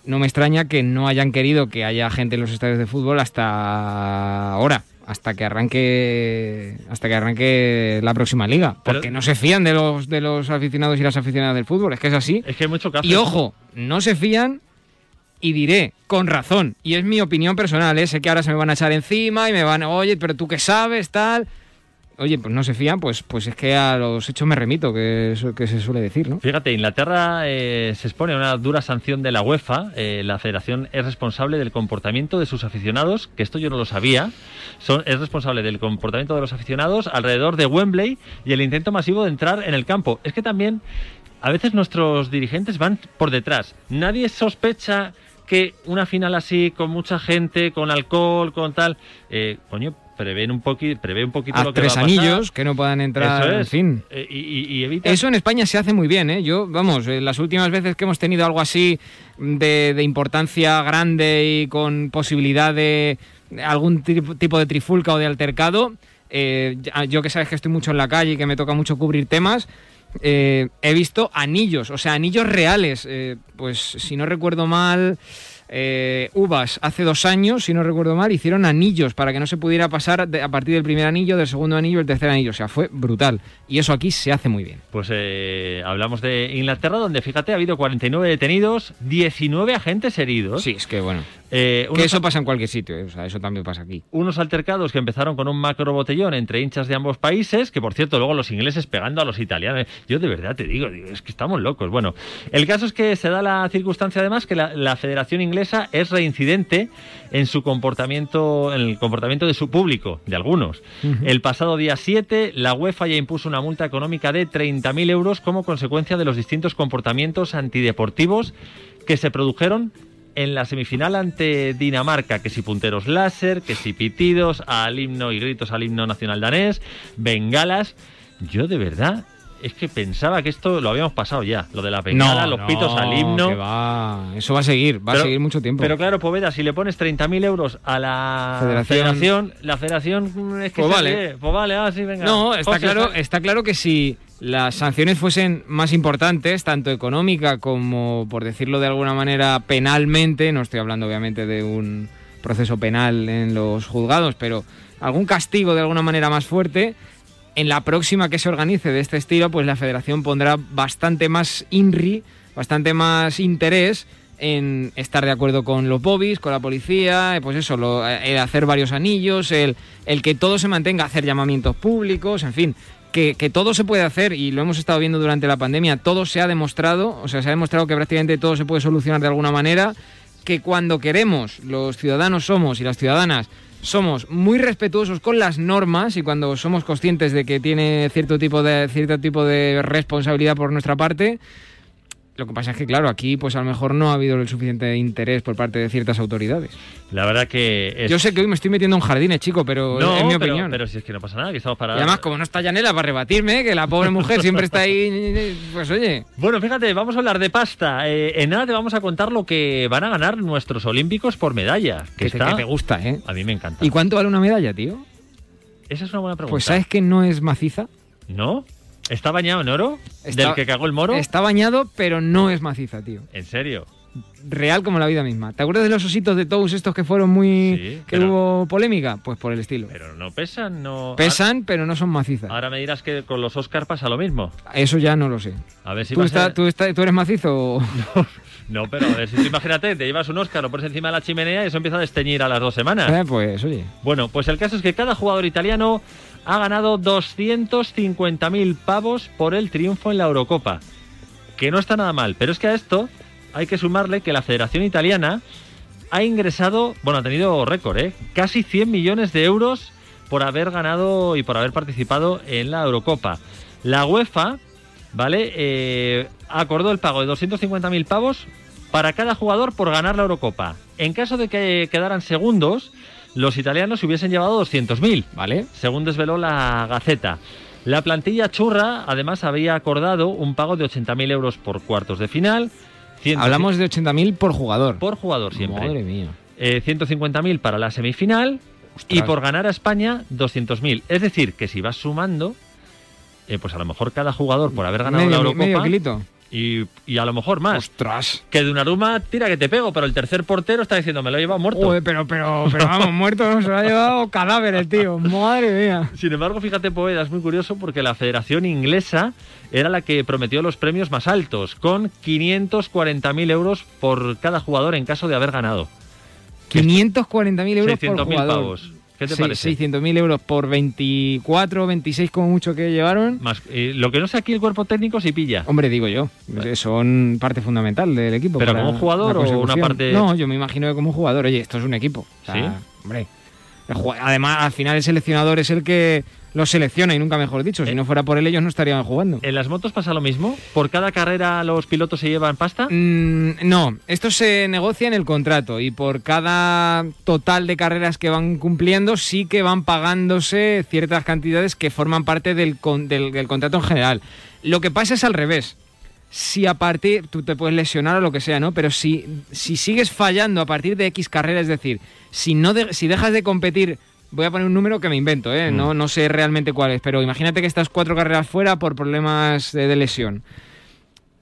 no me extraña que no hayan querido que haya gente en los estadios de fútbol hasta ahora, hasta que arranque hasta que arranque la próxima liga, Pero- porque no se fían de los de los aficionados y las aficionadas del fútbol, es que es así. Es que hay mucho caso. Y ojo, no se fían y diré con razón, y es mi opinión personal, ¿eh? sé que ahora se me van a echar encima y me van, "Oye, pero tú qué sabes, tal." Oye, pues no se fían, pues pues es que a los hechos me remito, que es que se suele decir, ¿no? Fíjate, Inglaterra eh, se expone a una dura sanción de la UEFA. Eh, la federación es responsable del comportamiento de sus aficionados, que esto yo no lo sabía. Es responsable del comportamiento de los aficionados alrededor de Wembley y el intento masivo de entrar en el campo. Es que también a veces nuestros dirigentes van por detrás. Nadie sospecha que una final así, con mucha gente, con alcohol, con tal, eh, coño, prevén un poqui- prevé un poquito A lo que tres va a pasar. anillos que no puedan entrar, Eso en fin. Eh, y, y- evita Eso en España se hace muy bien, ¿eh? Yo, vamos, eh, las últimas veces que hemos tenido algo así de, de importancia grande y con posibilidad de algún tipo de trifulca o de altercado, eh, yo que sabes que estoy mucho en la calle y que me toca mucho cubrir temas, eh, he visto anillos, o sea, anillos reales. eh, pues si no recuerdo mal, eh, Uvas hace dos años, si no recuerdo mal, hicieron anillos para que no se pudiera pasar de- a partir del primer anillo, del segundo anillo, del tercer anillo. O sea, fue brutal. Y eso aquí se hace muy bien. Pues eh, hablamos de Inglaterra, donde fíjate, ha habido 49 detenidos, 19 agentes heridos. Sí, es que bueno. Eh, Que eso pasa en cualquier sitio, eh, o sea, eso también pasa aquí. unos altercados que empezaron con un macro botellón entre hinchas de ambos países, que por cierto, luego los ingleses pegando a los italianos. Yo de verdad te digo, es que estamos locos. Bueno, el caso es que se da la circunstancia además que la, la Federación Inglesa es reincidente en su comportamiento, en el comportamiento de su público, de algunos. El pasado día 7, la UEFA ya impuso una multa económica de 30.000 euros como consecuencia de los distintos comportamientos antideportivos que se produjeron en la semifinal ante Dinamarca, que si punteros láser, que si pitidos al himno y gritos al himno nacional danés, bengalas. Yo de verdad es que pensaba que esto lo habíamos pasado ya, lo de la bengala, los pitos al himno. que va. Eso va a seguir, va Pero- a seguir mucho tiempo. Pero claro, Poveda, si le pones 30.000 euros a la Federación- federación, la federación es que Pues se vale. Pues vale, ah, sí, venga. No, está José, claro, está claro que si las sanciones fuesen más importantes, tanto económica como, por decirlo de alguna manera, penalmente, no estoy hablando obviamente de un proceso penal en los juzgados, pero algún castigo de alguna manera más fuerte, en la próxima que se organice de este estilo, pues la federación pondrá bastante más INRI, bastante más interés en estar de acuerdo con los bobbies, con la policía, eh, pues eso, lo- eh, hacer varios anillos, el, el que todo se mantenga, hacer llamamientos públicos, en fin, que, todo se puede hacer y lo hemos estado viendo durante la pandemia, todo se ha demostrado, o sea, se ha demostrado que prácticamente todo se puede solucionar de alguna manera, que cuando queremos, los ciudadanos somos y las ciudadanas somos muy respetuosos con las normas y cuando somos conscientes de que tiene cierto tipo de cierto tipo de responsabilidad por nuestra parte, lo que pasa es que claro, aquí pues a lo mejor no ha habido el suficiente interés por parte de ciertas autoridades. La verdad que es... Yo sé que hoy me estoy metiendo en jardines, chico, pero no, es mi pero, opinión. pero si es que no pasa nada, que estamos para... Y además, como no está Yanela para rebatirme, que la pobre mujer siempre está ahí, pues oye. Bueno, fíjate, vamos a hablar de pasta. Eh, en nada te vamos a contar lo que van a ganar nuestros olímpicos por medalla. Que, Que está- que te gusta, ¿eh? A mí me encanta. ¿Y cuánto vale una medalla, tío? Esa es una buena pregunta. Pues sabes que no es maciza. ¿No? ¿Está bañado en oro? Está- ¿Del que cagó el moro? Está bañado, pero no es maciza, tío. ¿En serio? Real como la vida misma. ¿Te acuerdas de los ositos de Tous estos que fueron muy... Sí, que pero- hubo polémica? Pues por el estilo. Pero no pesan, no... Pesan, pero no son macizas. Ahora me dirás que con los Oscar pasa lo mismo. Eso ya no lo sé. A ver si ¿Tú, a está- tú, está- tú eres macizo o...? No, pero a ver, si tú imagínate, te llevas un Oscar, lo pones encima de la chimenea y eso empieza a desteñir a las dos semanas. Eh, pues oye. Bueno, pues el caso es que cada jugador italiano ha ganado 250.000 pavos por el triunfo en la Eurocopa. Que no está nada mal, pero es que a esto hay que sumarle que la Federación Italiana ha ingresado, bueno, ha tenido récord, ¿eh? Casi 100 millones de euros por haber ganado y por haber participado en la Eurocopa. La UEFA, ¿vale? Eh, acordó el pago de 250.000 pavos para cada jugador por ganar la Eurocopa. En caso de que quedaran segundos, los italianos se hubiesen llevado 200.000, ¿vale? Según desveló la Gaceta. La plantilla churra, además, había acordado un pago de 80.000 euros por cuartos de final. 100 Hablamos de 80.000 por jugador. por jugador siempre. Madre mía. Eh, 150.000 para la semifinal y por ganar a España 200.000. Es decir, que si vas sumando, eh, pues a lo mejor cada jugador por haber ganado Medio- la Eurocopa medio kilito. Y, y a lo mejor más. ¡Ostras! Que de una ruma tira que te pego, pero el tercer portero está diciendo me lo lleva muerto. Joder, pero, pero, pero vamos, muerto, no se lo ha llevado cadáver el tío. Madre mía. Sin embargo, fíjate, Poeda, es muy curioso porque la Federación Inglesa era la que prometió los premios más altos, con 540.000 euros por cada jugador en caso de haber ganado. 540.000 euros por 600.000 jugador. pavos. ¿Qué te Sí, parece? 600.000 euros por 24, 26 como mucho que llevaron. Más, eh, lo que no sé aquí el cuerpo técnico si pilla. Hombre, digo yo, eh, son parte fundamental del equipo. ¿Pero como jugador o una parte- No, yo me imagino que como jugador. Oye, esto es un equipo. O sea, ¿Sí? Hombre, Además, al final el seleccionador es el que los selecciona y nunca mejor dicho. Si no fuera por él, ellos no estarían jugando. ¿En las motos pasa lo mismo? ¿Por cada carrera los pilotos se llevan pasta? Mm, no, esto se negocia en el contrato y por cada total de carreras que van cumpliendo sí que van pagándose ciertas cantidades que forman parte del, con- del- del contrato en general. Lo que pasa es al revés. Si a partir, tú te puedes lesionar o lo que sea, ¿no? Pero si, si sigues fallando a partir de X carreras, es decir, si, no de- si dejas de competir, voy a poner un número que me invento, ¿eh? No, no sé realmente cuál es, pero imagínate que estás cuatro carreras fuera por problemas de- de lesión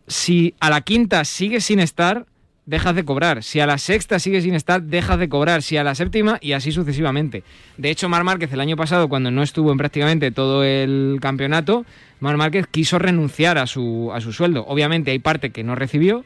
si a la quinta sigues sin estar, dejas de cobrar. Si a la sexta sigues sin estar, dejas de cobrar. Si a la séptima y así sucesivamente. De hecho, Mar Márquez el año pasado, cuando no estuvo en prácticamente todo el campeonato, Mar Márquez quiso renunciar a su, a su sueldo. Obviamente hay parte que no recibió,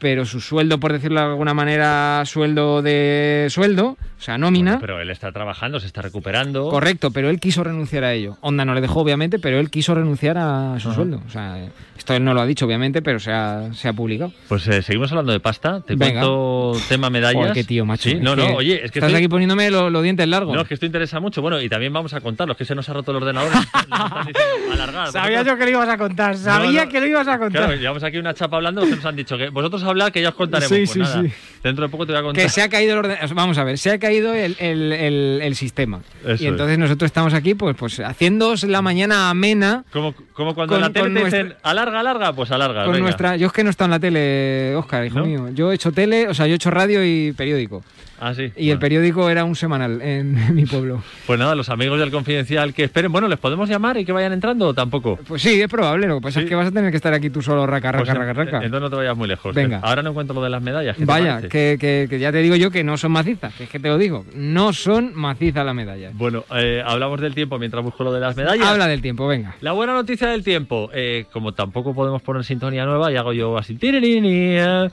pero su sueldo, por decirlo de alguna manera, sueldo de sueldo, o sea, nómina. Pero él está trabajando, se está recuperando. Correcto, pero él quiso renunciar a ello. Honda no le dejó, obviamente, pero él quiso renunciar a su sueldo. O sea, esto él no lo ha dicho, obviamente, pero se ha, se ha publicado. Pues eh, seguimos hablando de pasta. Te Venga. cuento tema medallas. Joder, qué tío, macho. Sí, no, que no, oye, es que Estás estoy- aquí poniéndome lo- los dientes largos. No, es que esto interesa mucho. Bueno, y también vamos a contarlo, es que se nos ha roto el ordenador. diciendo alargar. Sabía yo que lo ibas a contar, sabía No, no. que lo ibas a contar. Claro, llevamos aquí una chapa hablando nos han dicho que vosotros hablad que ya os contaremos. Sí, Pues sí, nada, sí. Dentro de poco te voy a contar. que se ha caído el orden- Vamos a ver, se ha caído el, el- el- el sistema. Eso y entonces nosotros estamos aquí, pues, pues haciéndoos la mañana amena. Como, como cuando con- en la tele te nuestra- dicen alarga, alarga, pues alarga. Con venga. nuestra, yo es que no he estado en la tele, Oscar, hijo ¿No? mío. Yo he hecho tele, o sea, yo he hecho radio y periódico. Ah, sí. Y el periódico era un semanal en mi pueblo. Pues nada, los amigos del Confidencial que esperen. Bueno, ¿les podemos llamar y que vayan entrando o tampoco? Pues sí, es probable. Lo que pasa Sí. es que vas a tener que estar aquí tú solo, raca, raca, Pues, raca, raca. eh, Entonces no te vayas muy lejos. Venga. Ahora no encuentro lo de las medallas. ¿qué te Vaya, que, que- que ya te digo yo que no son macizas, que es que te lo digo, no son macizas las medallas. Bueno, eh, hablamos del tiempo mientras busco lo de las medallas. Habla del tiempo, venga. La buena noticia del tiempo, eh, como tampoco podemos poner sintonía nueva, y hago yo así. eh.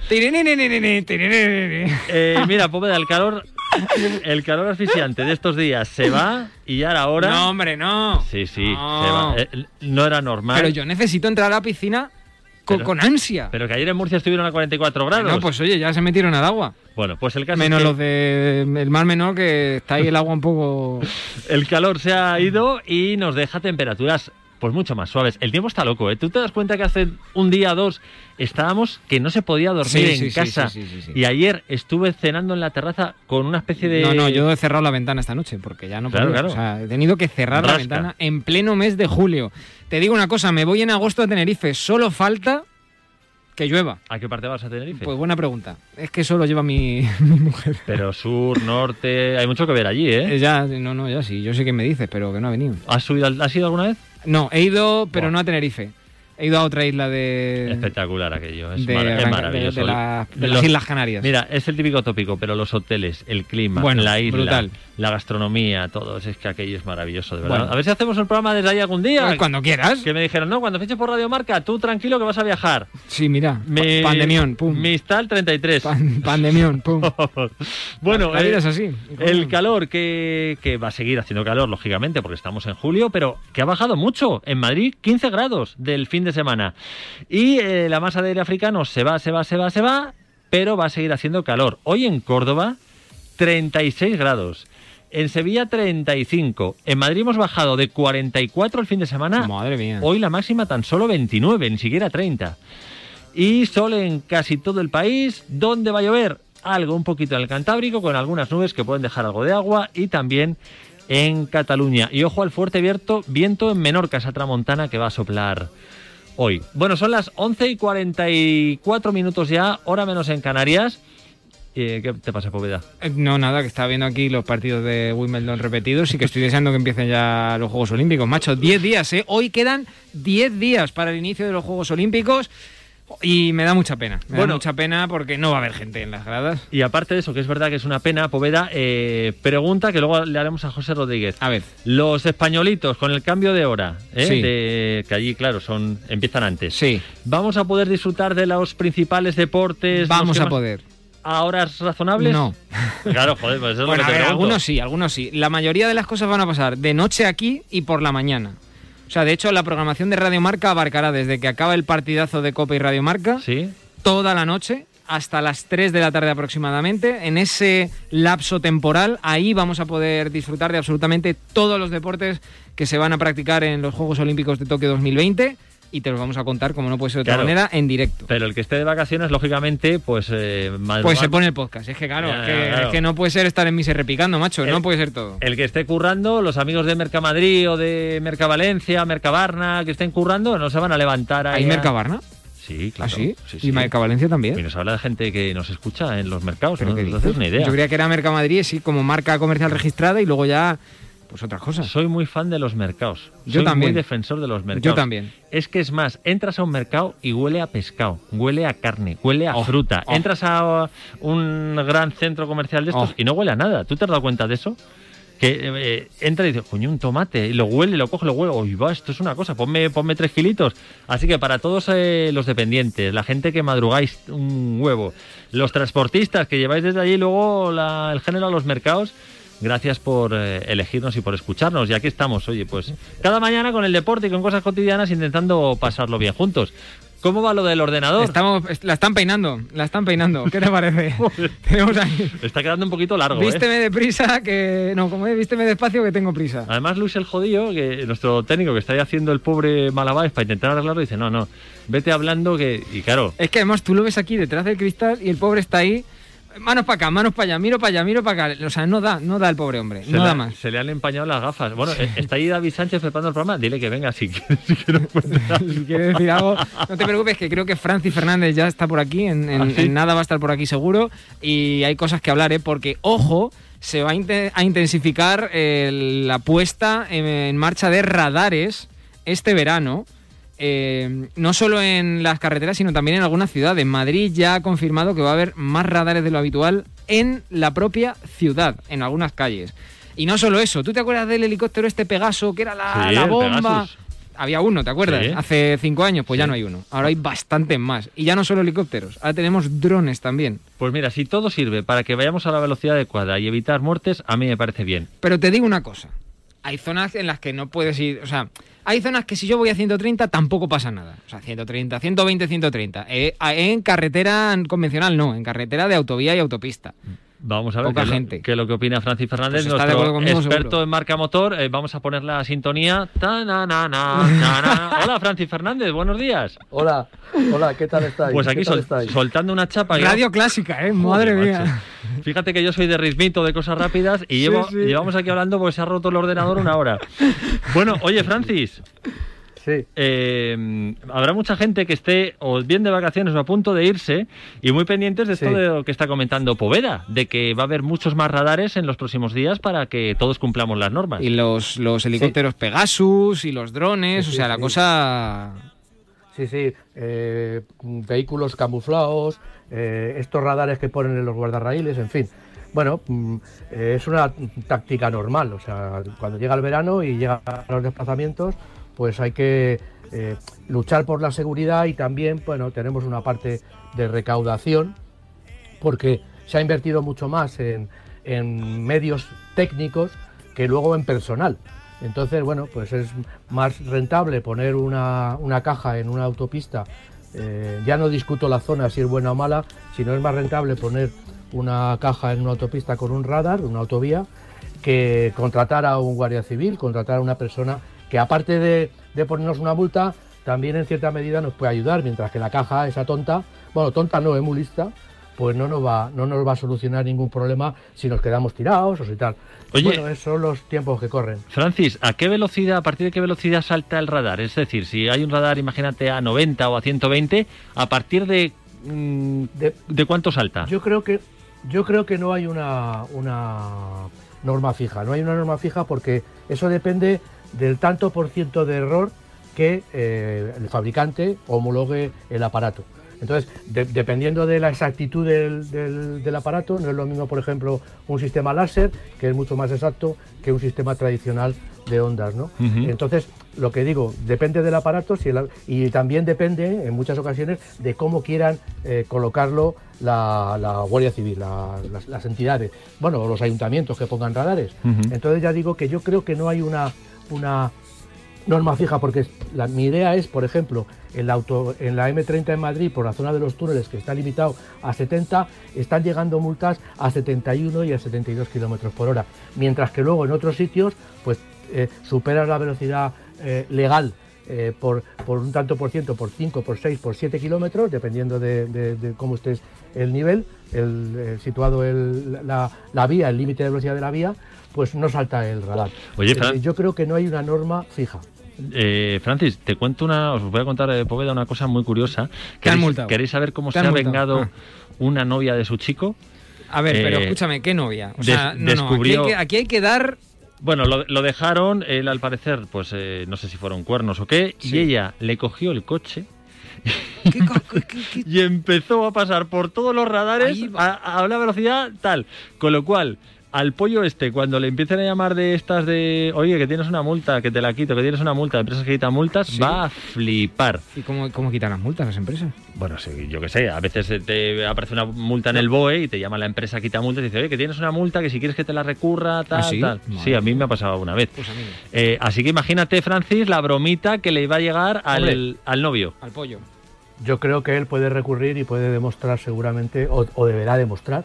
Eh, mira, pobre, el calor, el calor asfixiante de estos días se va y ya era hora. No, hombre, no. Sí, sí, No. se va. Eh, no era normal. Pero yo necesito entrar a la piscina con, Pero- con ansia. Pero que ayer en Murcia estuvieron a 44 grados. No, pues oye, ya se metieron al agua. Bueno, pues el caso Menos es que los del mar menor, que está ahí el agua un poco... el calor se ha ido y nos deja temperaturas pues mucho más suaves. El tiempo está loco, ¿eh? Tú te das cuenta que hace un día o dos estábamos que no se podía dormir Sí, en sí, casa. sí, sí, sí, sí. Y ayer estuve cenando en la terraza con una especie de... No, no, yo he cerrado la ventana esta noche porque ya no Claro, podía. claro. O sea, he tenido que cerrar la ventana en pleno mes de julio. Te digo una cosa, me voy en agosto a Tenerife. Solo falta que llueva. ¿A qué parte vas a Tenerife? Pues buena pregunta. Es que solo lleva mi, mi mujer. Pero sur, norte, hay mucho que ver allí, ¿eh? Eh, Ya, no, no, ya sí. Yo sé que me dices, pero que no ha venido. ¿Has, subido ¿Has ido alguna vez? No, he ido, pero no a Tenerife. He ido a otra isla de... Espectacular aquello, es, de mar- es Gran- maravilloso. de- de la- de las Los- Islas Canarias. Mira, es el típico tópico, pero los hoteles, el clima, Bueno, la isla, brutal. La gastronomía, todo, es que aquello es maravilloso, de verdad. Bueno. A ver si hacemos el programa desde ahí algún día. Pues cuando quieras. Que me dijeron, no, cuando fiches por Radio Marca, tú tranquilo que vas a viajar. Sí, mira. Mi- Pandemión, pum. Mistal 33. Pandemión, pum. bueno, La vida eh, es así. El calor que, que va a seguir haciendo calor, lógicamente, porque estamos en julio, pero que ha bajado mucho. En Madrid, 15 grados del fin de semana. Y eh, la masa de aire africano se va, se va, se va, se va, pero va a seguir haciendo calor. Hoy en Córdoba, 36 grados. En Sevilla 35. En Madrid hemos bajado de 44 el fin de semana. Madre mía. Hoy la máxima tan solo 29, ni siquiera 30. Y sol en casi todo el país. ¿Dónde va a llover? Algo un poquito en el Cantábrico, con algunas nubes que pueden dejar algo de agua. Y también en Cataluña. Y ojo al fuerte viento, viento en Menorca, esa tramontana que va a soplar hoy. Bueno, son las 11 y 44 minutos ya, hora menos en Canarias. Eh, ¿Qué te pasa, Poveda? Eh, No, nada, que estaba viendo aquí los partidos de Wimbledon repetidos y que estoy deseando que empiecen ya los Juegos Olímpicos. Macho, 10 días, ¿eh? Hoy quedan 10 días para el inicio de los Juegos Olímpicos y me da mucha pena. Me Bueno. da mucha pena porque no va a haber gente en las gradas. Y aparte de eso, que es verdad que es una pena, Poveda, eh, pregunta que luego le haremos a José Rodríguez. A ver. Los españolitos con el cambio de hora, ¿eh? Sí. de- que allí, claro, son empiezan antes. Sí. ¿Vamos a poder disfrutar de los principales deportes? Vamos a más- poder. ¿A horas razonables? No. Claro, joder, pues eso es lo que te ver, algunos sí, algunos sí. La mayoría de las cosas van a pasar de noche aquí y por la mañana. O sea, de hecho, la programación de Radio Marca abarcará desde que acaba el partidazo de Copa y Radio Marca Sí. toda la noche hasta las 3 de la tarde aproximadamente. En ese lapso temporal, ahí vamos a poder disfrutar de absolutamente todos los deportes que se van a practicar en los Juegos Olímpicos de Tokio 2020 y te los vamos a contar, como no puede ser de otra Claro. manera, en directo. Pero el que esté de vacaciones, lógicamente, pues... eh, madrugar- Pues se pone el podcast. Es que claro, Ya, es, que, ya, claro. es que no puede ser estar en mi repicando, macho. El- no puede ser todo. El que esté currando, los amigos de Mercamadrid o de Mercavalencia, Mercabarna, que estén currando, no se van a levantar ahí. ¿Hay Mercabarna? Sí, claro. ¿Ah, sí? sí, ¿Y. Mercavalencia también? Y nos habla de gente que nos escucha en los mercados, ¿Pero no, no haces ni idea. Yo creía que era Mercamadrid, sí, como marca comercial registrada y luego ya, pues otras cosas. Soy muy fan de los mercados. Yo Soy también. muy defensor de los mercados. Yo también. Es que es más, entras a un mercado y huele a pescado, huele a carne, huele a Oh, fruta. oh. Entras a un gran centro comercial de estos Oh. y no huele a nada. ¿Tú te has dado cuenta de eso? Que eh, entra y dice, coño, un tomate, y lo huele, lo coge, lo huele, uy, va, esto es una cosa, ponme, ponme tres kilitos. Así que para todos eh, los dependientes, la gente que madrugáis un huevo, los transportistas que lleváis desde allí luego la- el género a los mercados, gracias por eh, elegirnos y por escucharnos. Y aquí estamos, oye, pues cada mañana con el deporte y con cosas cotidianas intentando pasarlo bien juntos. ¿Cómo va lo del ordenador? Estamos, la están peinando, la están peinando. ¿Qué te parece? Tenemos ahí. Está quedando un poquito largo, ¿eh? Vísteme deprisa, que. No, como es, vísteme despacio, que tengo prisa. Además, Luis el Jodío, que nuestro técnico que está ahí haciendo el pobre malabares para intentar arreglarlo, dice, no, no, vete hablando que... Y claro, Es que además tú lo ves aquí detrás del cristal y el pobre está ahí. Manos para acá, manos para allá, miro para allá, miro para acá. O sea, no da, no da el pobre hombre, se, no le, da más. se le han empañado las gafas. Bueno, eh, está ahí David Sánchez preparando el programa, dile que venga si quiere, si si quieres decir algo, no te preocupes, que creo que Francis Fernández ya está por aquí, en, en- ¿Ah, sí? en nada va a estar por aquí seguro, y hay cosas que hablar, ¿eh? porque, ojo, se va a, inte- a intensificar eh, la puesta en, en marcha de radares este verano, eh, no solo en las carreteras, sino también en algunas ciudades. Madrid ya ha confirmado que va a haber más radares de lo habitual en la propia ciudad, en algunas calles. Y no solo eso, ¿tú te acuerdas del helicóptero este Pegaso, que era la, Sí, la el bomba? Había uno, ¿te acuerdas? Sí. Hace cinco años, pues ya no hay uno. Ahora hay bastantes más. Y ya no solo helicópteros, ahora tenemos drones también. Pues mira, si todo sirve para que vayamos a la velocidad adecuada y evitar muertes, a mí me parece bien. Pero te digo una cosa, hay zonas en las que no puedes ir, o sea, hay zonas que si yo voy a 130 tampoco pasa nada. O sea, 130, 120, 130. Eh, en carretera convencional no, en carretera de autovía y autopista. Vamos a ver Poca qué, es lo- gente. qué es lo que opina Francis Fernández, Pues está de nuestro conmigo, experto seguro. en marca motor. Eh, vamos a poner la sintonía. Ta, na, na, na, na, na. Hola, Francis Fernández, buenos días. Hola, hola, ¿qué tal estáis? Pues aquí ¿Qué tal sol- estáis? soltando una chapa. que- Radio clásica, ¿eh? Joder, Madre macho. mía. Fíjate que yo soy de ritmito, de cosas rápidas, y llevo, sí. llevamos aquí hablando porque se ha roto el ordenador una hora. Bueno, oye, Francis. Sí. eh, habrá mucha gente que esté o bien de vacaciones o a punto de irse y muy pendientes de esto Sí. de lo que está comentando Poveda, de que va a haber muchos más radares en los próximos días para que todos cumplamos las normas. Y los, los helicópteros Pegasus y los drones, Sí, o sea, sí, la sí. cosa... Sí, sí, eh, vehículos camuflados, eh, estos radares que ponen en los guardarraíles, en fin. Bueno, mm, es una táctica normal, o sea, cuando llega el verano y llegan los desplazamientos, pues hay que eh, luchar por la seguridad y también, bueno, tenemos una parte de recaudación porque se ha invertido mucho más en, en medios técnicos que luego en personal. Entonces, bueno, pues es más rentable poner una, una caja en una autopista. eh, ya no discuto la zona si es buena o mala, sino es más rentable poner una caja en una autopista con un radar, una autovía, que contratar a un guardia civil, contratar a una persona que aparte de, de ponernos una multa, también en cierta medida nos puede ayudar, mientras que la caja, esa tonta, bueno, tonta no, es muy lista, pues no nos va, no nos va a solucionar ningún problema si nos quedamos tirados o si tal. Oye. bueno, esos son los tiempos que corren. Francis, ¿a qué velocidad, a partir de qué velocidad salta el radar? Es decir, si hay un radar, imagínate, a 90 o a 120, ¿a partir de, mm, de, cuánto salta? Yo creo que yo creo que no hay una, una norma fija, no hay una norma fija porque eso depende del tanto por ciento de error que eh, el fabricante homologue el aparato. Entonces, de- dependiendo de la exactitud del, del- del aparato, no es lo mismo, por ejemplo, un sistema láser, que es mucho más exacto que un sistema tradicional de ondas, ¿no? Entonces, lo que digo, depende del aparato si el- y también depende, en muchas ocasiones, de cómo quieran eh, colocarlo la, la Guardia Civil, la- las, las entidades, bueno, o los ayuntamientos que pongan radares. Entonces ya digo que yo creo que no hay una, una norma fija, porque la- mi idea es, por ejemplo, auto, en la M30 en Madrid, por la zona de los túneles, que está limitado a 70, están llegando multas a 71 y a 72 kilómetros por hora. Mientras que luego en otros sitios, pues eh, superas la velocidad eh, legal eh, por, por un tanto por ciento, por 5, por 6, por 7 kilómetros, dependiendo de, de- de cómo estés el nivel, el, eh, situado el- la, la vía, el límite de velocidad de la vía, pues no salta el radar. Oye, Eh, Fran- yo creo que no hay una norma fija. Eh, Francis, te cuento una, os voy a contar de Poveda una cosa muy curiosa. ¿Queréis, queréis saber cómo se ha multado. vengado Ah. una novia de su chico? A ver, pero Eh, escúchame, ¿qué novia? O des- sea, no, no, descubrió- aquí, hay que, aquí hay que dar... Bueno, lo, lo dejaron, él al parecer, pues eh, no sé si fueron cuernos o qué, y ella le cogió el coche y empezó a pasar por todos los radares a, a una velocidad tal. Con lo cual, al pollo este, cuando le empiecen a llamar de estas de, oye, que tienes una multa, que te la quito, que tienes una multa, de empresas que quitan multas, Sí. va a flipar. ¿Y cómo, cómo quitan las multas las empresas? Bueno, sí, yo qué sé, a veces te aparece una multa en el BOE y te llama la empresa quita multas y dice, oye, que tienes una multa, que si quieres que te la recurra, tal, ¿Ah, sí? tal. Madre Sí, a mí me ha pasado una vez. Pues a mí no. Eh, así que imagínate, Francis, la bromita que le iba a llegar al, Hombre. al novio. Al pollo. Yo creo que él puede recurrir y puede demostrar seguramente, o, o deberá demostrar,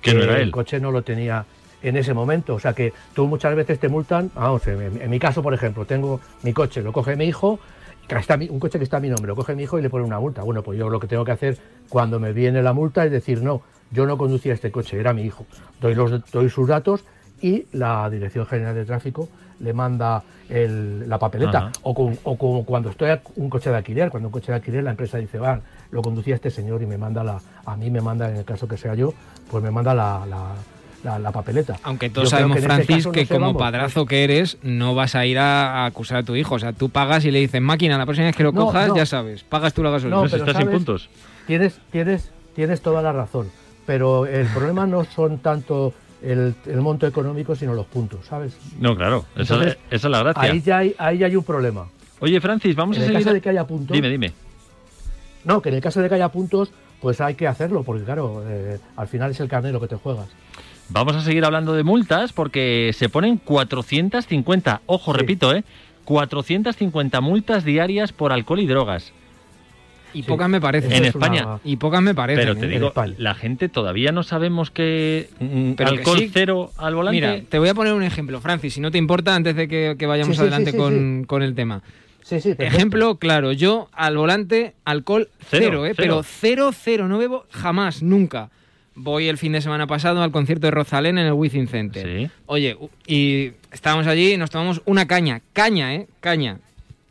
Que no era el él. coche no lo tenía en ese momento. O sea que tú muchas veces te multan, vamos, en, en mi caso, por ejemplo, tengo mi coche, lo coge mi hijo, está mi- un coche que está a mi nombre, lo coge mi hijo y le pone una multa. Bueno, pues yo lo que tengo que hacer cuando me viene la multa es decir, no, yo no conducía este coche, era mi hijo. Doy, los, doy sus datos y la Dirección General de Tráfico le manda el- la papeleta. Ajá. O, con- o como cuando estoy a un coche de alquiler, cuando un coche de alquiler la empresa dice, van, lo conducía este señor y me manda la, a mí me manda, en el caso que sea yo, pues me manda la, la- la- la papeleta. Aunque todos sabemos, que este Francis, que no como vamos, padrazo que eres, no vas a ir a, a acusar a tu hijo. O sea, tú pagas y le dices, máquina, la próxima vez que lo No, cojas, no. ya sabes, pagas tú la gasolina. No, pero ¿sabes? Tienes, tienes, tienes toda la razón. Pero el problema no son tanto el, el monto económico, sino los puntos, ¿sabes? No, claro, esa, Entonces, esa es la gracia. Ahí ya hay, ahí ya hay un problema. Oye, Francis, vamos en a el seguir. caso de que haya puntos. Dime, dime. No, que en el caso de que haya puntos, pues hay que hacerlo, porque claro, eh, al final es el carnero que te juegas. Vamos a seguir hablando de multas porque se ponen 450, ojo, repito, ¿eh? 450 multas diarias por alcohol y drogas. Y pocas me parecen. En una- España. Y pocas me parecen. Pero te ¿eh? digo, la gente todavía no sabemos que mm, Pero que alcohol sí. cero al volante. Mira, te voy a poner un ejemplo, Francis, si no te importa, antes de que, que vayamos Sí, sí, adelante sí, sí, con, con el tema. Sí, sí. Ejemplo claro, yo al volante, alcohol Cero, cero, ¿eh? cero. pero cero, cero, no bebo jamás, nunca. Voy el fin de semana pasado al concierto de Rosalén en el Wizzing Center. Oye, u- y estábamos allí y nos tomamos una caña, caña, ¿eh? Caña.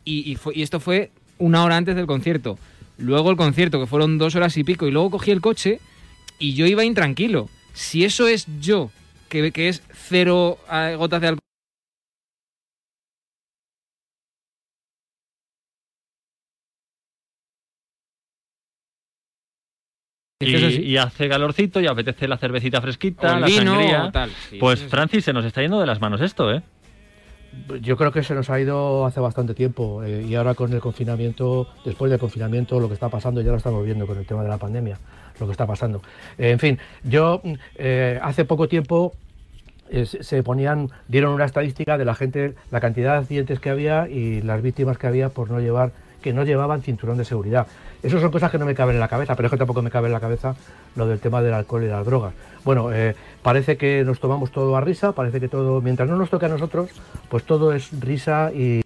Y, y fue- y esto fue una hora antes del concierto. Luego el concierto, que fueron dos horas y pico, y luego cogí el coche y yo iba intranquilo. Si eso es yo, que, que es cero eh, gotas de alcohol. Y, hace calorcito y apetece la cervecita fresquita, O el la vino, sangría. o tal, sí, pues sí. Francis, se nos está yendo de las manos esto, ¿eh? Yo creo que se nos ha ido hace bastante tiempo eh, y ahora con el confinamiento, después del confinamiento, lo que está pasando ya lo estamos viendo con el tema de la pandemia, lo que está pasando. En fin, yo mm, eh, hace poco tiempo eh, se ponían, dieron una estadística de la gente, la cantidad de accidentes que había y las víctimas que había por no llevar, que no llevaban cinturón de seguridad. Esas son cosas que no me caben en la cabeza, pero es que tampoco me cabe en la cabeza lo del tema del alcohol y las drogas. Bueno, eh, parece que nos tomamos todo a risa, parece que todo, mientras no nos toque a nosotros, pues todo es risa y...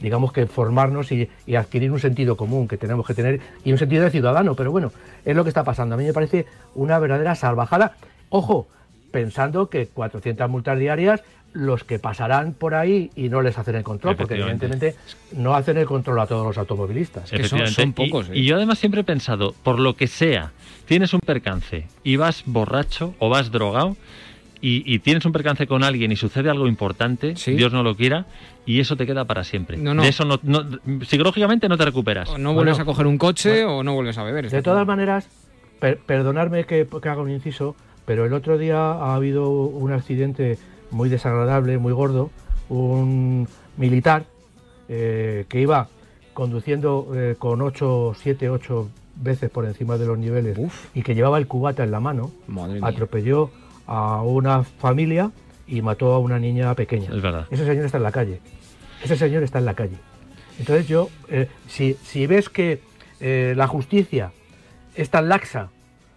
digamos que formarnos y, y adquirir un sentido común que tenemos que tener y un sentido de ciudadano, pero bueno, es lo que está pasando. A mí me parece una verdadera salvajada. Ojo, pensando que 400 multas diarias, los que pasarán por ahí y no les hacen el control, porque evidentemente no hacen el control a todos los automovilistas. Efectivamente. Y- y, yo además siempre he pensado, por lo que sea, tienes un percance y vas borracho o vas drogado y, y tienes un percance con alguien y sucede algo importante, Dios no lo quiera, y eso te queda para siempre. No, no. De eso no, no- psicológicamente no te recuperas. O no vuelves Bueno. a coger un coche o no vuelves a beber. De todas maneras, per- perdonadme que, que haga un inciso, pero el otro día ha habido un accidente muy desagradable, muy gordo. Un militar eh, que iba conduciendo eh, con 8, 7, 8 veces por encima de los niveles y que llevaba el cubata en la mano, Madre mía. A una familia y mató a una niña pequeña. Es verdad. Ese señor está en la calle. Ese señor está en la calle. Entonces yo, eh, si, si ves que eh, la justicia es tan laxa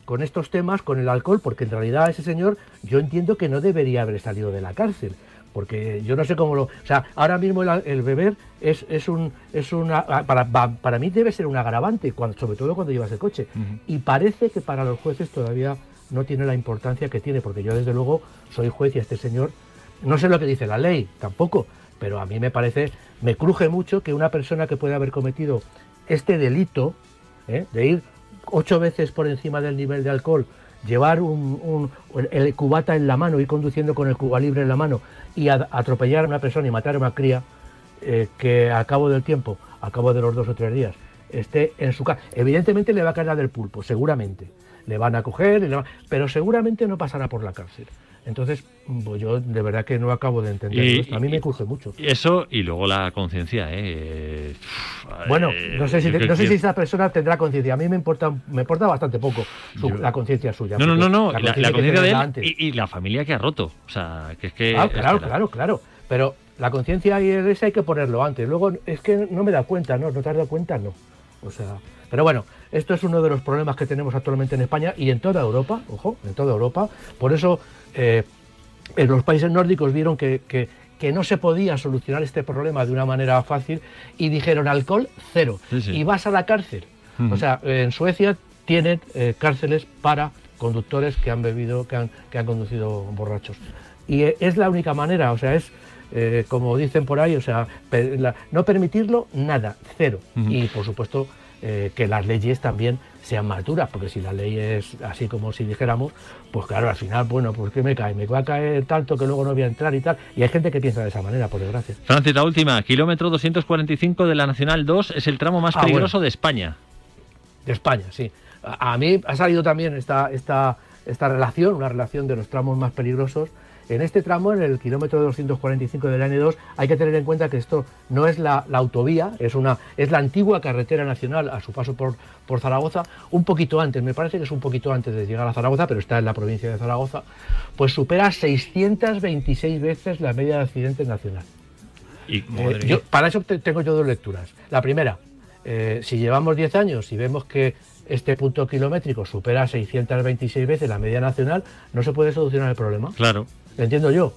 con estos temas, con el alcohol, porque en realidad ese señor yo entiendo que no debería haber salido de la cárcel. Porque yo no sé cómo lo... O sea, ahora mismo el, el beber es, es un... Es una, para, pa- para mí debe ser un agravante, cuando, sobre todo cuando llevas el coche. Y parece que para los jueces todavía no tiene la importancia que tiene, porque yo desde luego soy juez y este señor, no sé lo que dice la ley, tampoco, pero a mí me parece, me cruje mucho que una persona que puede haber cometido este delito, ¿eh? de ir ocho veces por encima del nivel de alcohol, llevar un, el cubata en la mano, ir conduciendo con el cuba libre en la mano y atropellar a una persona y matar a una cría, eh, que a cabo del tiempo, a cabo de los dos o tres días, esté en su casa. Evidentemente le va a caer la del pulpo, seguramente. Le van a coger, le va- pero seguramente no pasará por la cárcel. Entonces, pues yo de verdad que no acabo de entender Y- esto. A mí y- me cruje mucho. Eso y luego la conciencia, ¿eh? Bueno, Eh, no sé si, yo no sé que- si esa persona tendrá conciencia. A mí me importa, me importa bastante poco su- Yo- la conciencia suya. No, no, no, no. La, la conciencia de él antes. y, y la familia que ha roto. O sea, que es que. Ah, es claro, la- claro, claro. Pero la conciencia y ese hay que ponerlo antes. Luego es que no me da cuenta, ¿no? ¿No te has dado cuenta? No. O sea, pero bueno, esto es uno de los problemas que tenemos actualmente en España y en toda Europa, ojo, en toda Europa. Por eso eh, en los países nórdicos vieron que, que- que no se podía solucionar este problema de una manera fácil y dijeron alcohol cero. Sí, sí. Y vas a la cárcel. O sea, en Suecia tienen eh, cárceles para conductores que han bebido, que han, que han conducido borrachos. Y eh, es la única manera, o sea, es eh, como dicen por ahí, o sea, la- no permitirlo, nada, cero. Y por supuesto eh, que las leyes también sean más duras, porque si la ley es así como si dijéramos, pues claro, al final, bueno, pues ¿qué me cae? Me va a caer tanto que luego no voy a entrar y tal. Y hay gente que piensa de esa manera, por desgracia. Francis, la última. Kilómetro 245 de la Nacional 2 es el tramo más Ah, peligroso de España. De España, sí. A, a mí ha salido también esta, esta, esta relación, una relación de los tramos más peligrosos. En este tramo, en el kilómetro 245 del N2, hay que tener en cuenta que esto no es la, la autovía, es, una, es la antigua carretera nacional a su paso por, por Zaragoza, un poquito antes, me parece que es un poquito antes de llegar a Zaragoza, pero está en la provincia de Zaragoza, pues supera 626 veces la media de accidentes nacional. Y, Eh, yo- para eso te- tengo yo dos lecturas. La primera, eh, si llevamos 10 años y vemos que este punto kilométrico supera 626 veces la media nacional, no se puede solucionar el problema. Claro. Entiendo yo.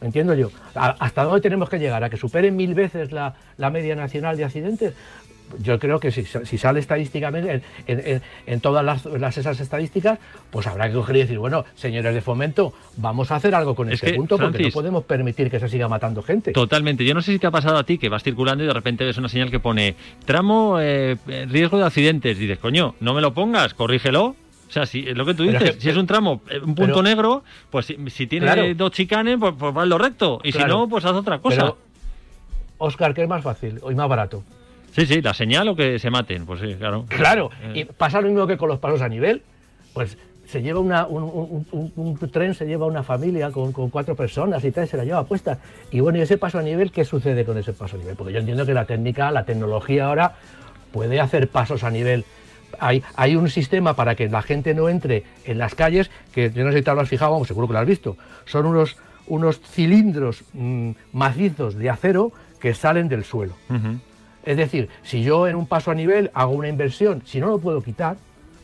Entiendo yo. ¿A- ¿Hasta dónde tenemos que llegar? ¿A que supere mil veces la, la media nacional de accidentes? Yo creo que si, si sale estadísticamente en, en- en- en todas las, las- esas estadísticas, pues habrá que coger y decir, bueno, señores de fomento, vamos a hacer algo con Es este que, punto porque no podemos permitir que se siga matando gente. Totalmente. Yo no sé si te ha pasado a ti que vas circulando y de repente ves una señal que pone tramo eh, riesgo de accidentes. Dices, coño, no me lo pongas, corrígelo. O sea, si es lo que tú dices, que- si es un tramo, eh, un punto pero- negro, pues si, si tiene Claro. dos chicanes, pues, pues va en lo recto. Y si no, pues haz otra cosa. Pero, Oscar, ¿qué es más fácil y más barato? Sí, sí, la señal o que se maten, pues sí, claro. Claro, Eh, y pasa lo mismo que con los pasos a nivel. Pues se lleva una, un, un- un- un tren, se lleva una familia con, con cuatro personas y tal, se la lleva puesta. Y bueno, ¿y ese paso a nivel qué sucede con ese paso a nivel? Porque yo entiendo que la técnica, la tecnología ahora puede hacer pasos a nivel. Hay, hay un sistema para que la gente no entre en las calles, que yo no sé si te lo has fijado, vamos, seguro que lo has visto. Son unos, unos cilindros mm, macizos de acero que salen del suelo. Es decir, si yo en un paso a nivel hago una inversión, si no lo puedo quitar,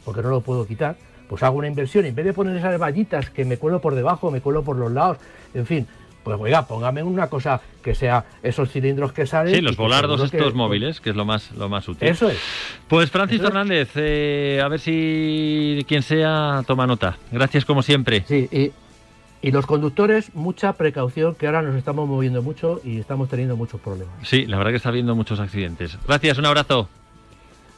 porque no lo puedo quitar, pues hago una inversión y en vez de poner esas vallitas que me cuelo por debajo, me cuelo por los lados, en fin, pues oiga, póngame una cosa que sea esos cilindros que salen. Sí, los volardos que- estos móviles, que es lo más, lo más útil. Eso es. Pues Francis Eso. Fernández, eh, a ver si quien sea toma nota. Gracias como siempre. Sí, y, y los conductores, mucha precaución, que ahora nos estamos moviendo mucho y estamos teniendo muchos problemas. Sí, la verdad que está habiendo muchos accidentes. Gracias, un abrazo.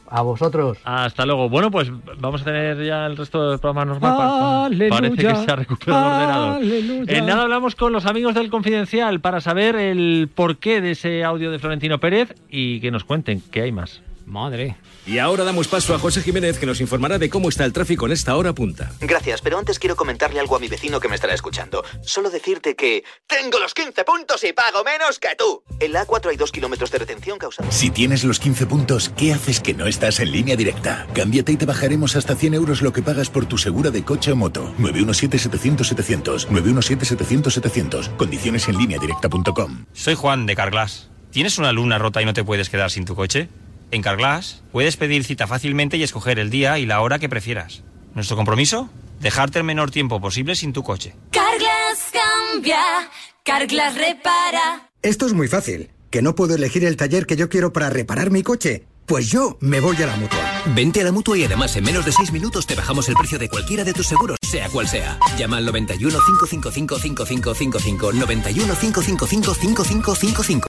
A vosotros. Hasta luego. Bueno, pues vamos a tener ya el resto del programa normal. Aleluya, Parece que se ha recuperado el ordenador. aleluya. En nada hablamos con los amigos del Confidencial para saber el porqué de ese audio de Florentino Pérez y que nos cuenten qué hay más. Madre. Y ahora damos paso a José Jiménez que nos informará de cómo está el tráfico en esta hora punta. Gracias, pero antes quiero comentarle algo a mi vecino que me estará escuchando. Solo decirte que... ¡Tengo los 15 puntos y pago menos que tú! En la A4 hay dos kilómetros de retención causada... Si tienes los 15 puntos, ¿qué haces que no estás en línea directa? Cámbiate y te bajaremos hasta 100 euros lo que pagas por tu segura de coche o moto. 917-700-700. 917-700-700. Condiciones en línea directa.com. Soy Juan de Carglass. ¿Tienes una luna rota y no te puedes quedar sin tu coche? En Carglass puedes pedir cita fácilmente y escoger el día y la hora que prefieras. ¿Nuestro compromiso? Dejarte el menor tiempo posible sin tu coche. Carglass cambia, Carglass repara. Esto es muy fácil. ¿Que no puedo elegir el taller que yo quiero para reparar mi coche? Pues yo me voy a la mutua. Vente a la mutua y además en menos de 6 minutos te bajamos el precio de cualquiera de tus seguros, sea cual sea. Llama al 91 555 5555 91 555 5555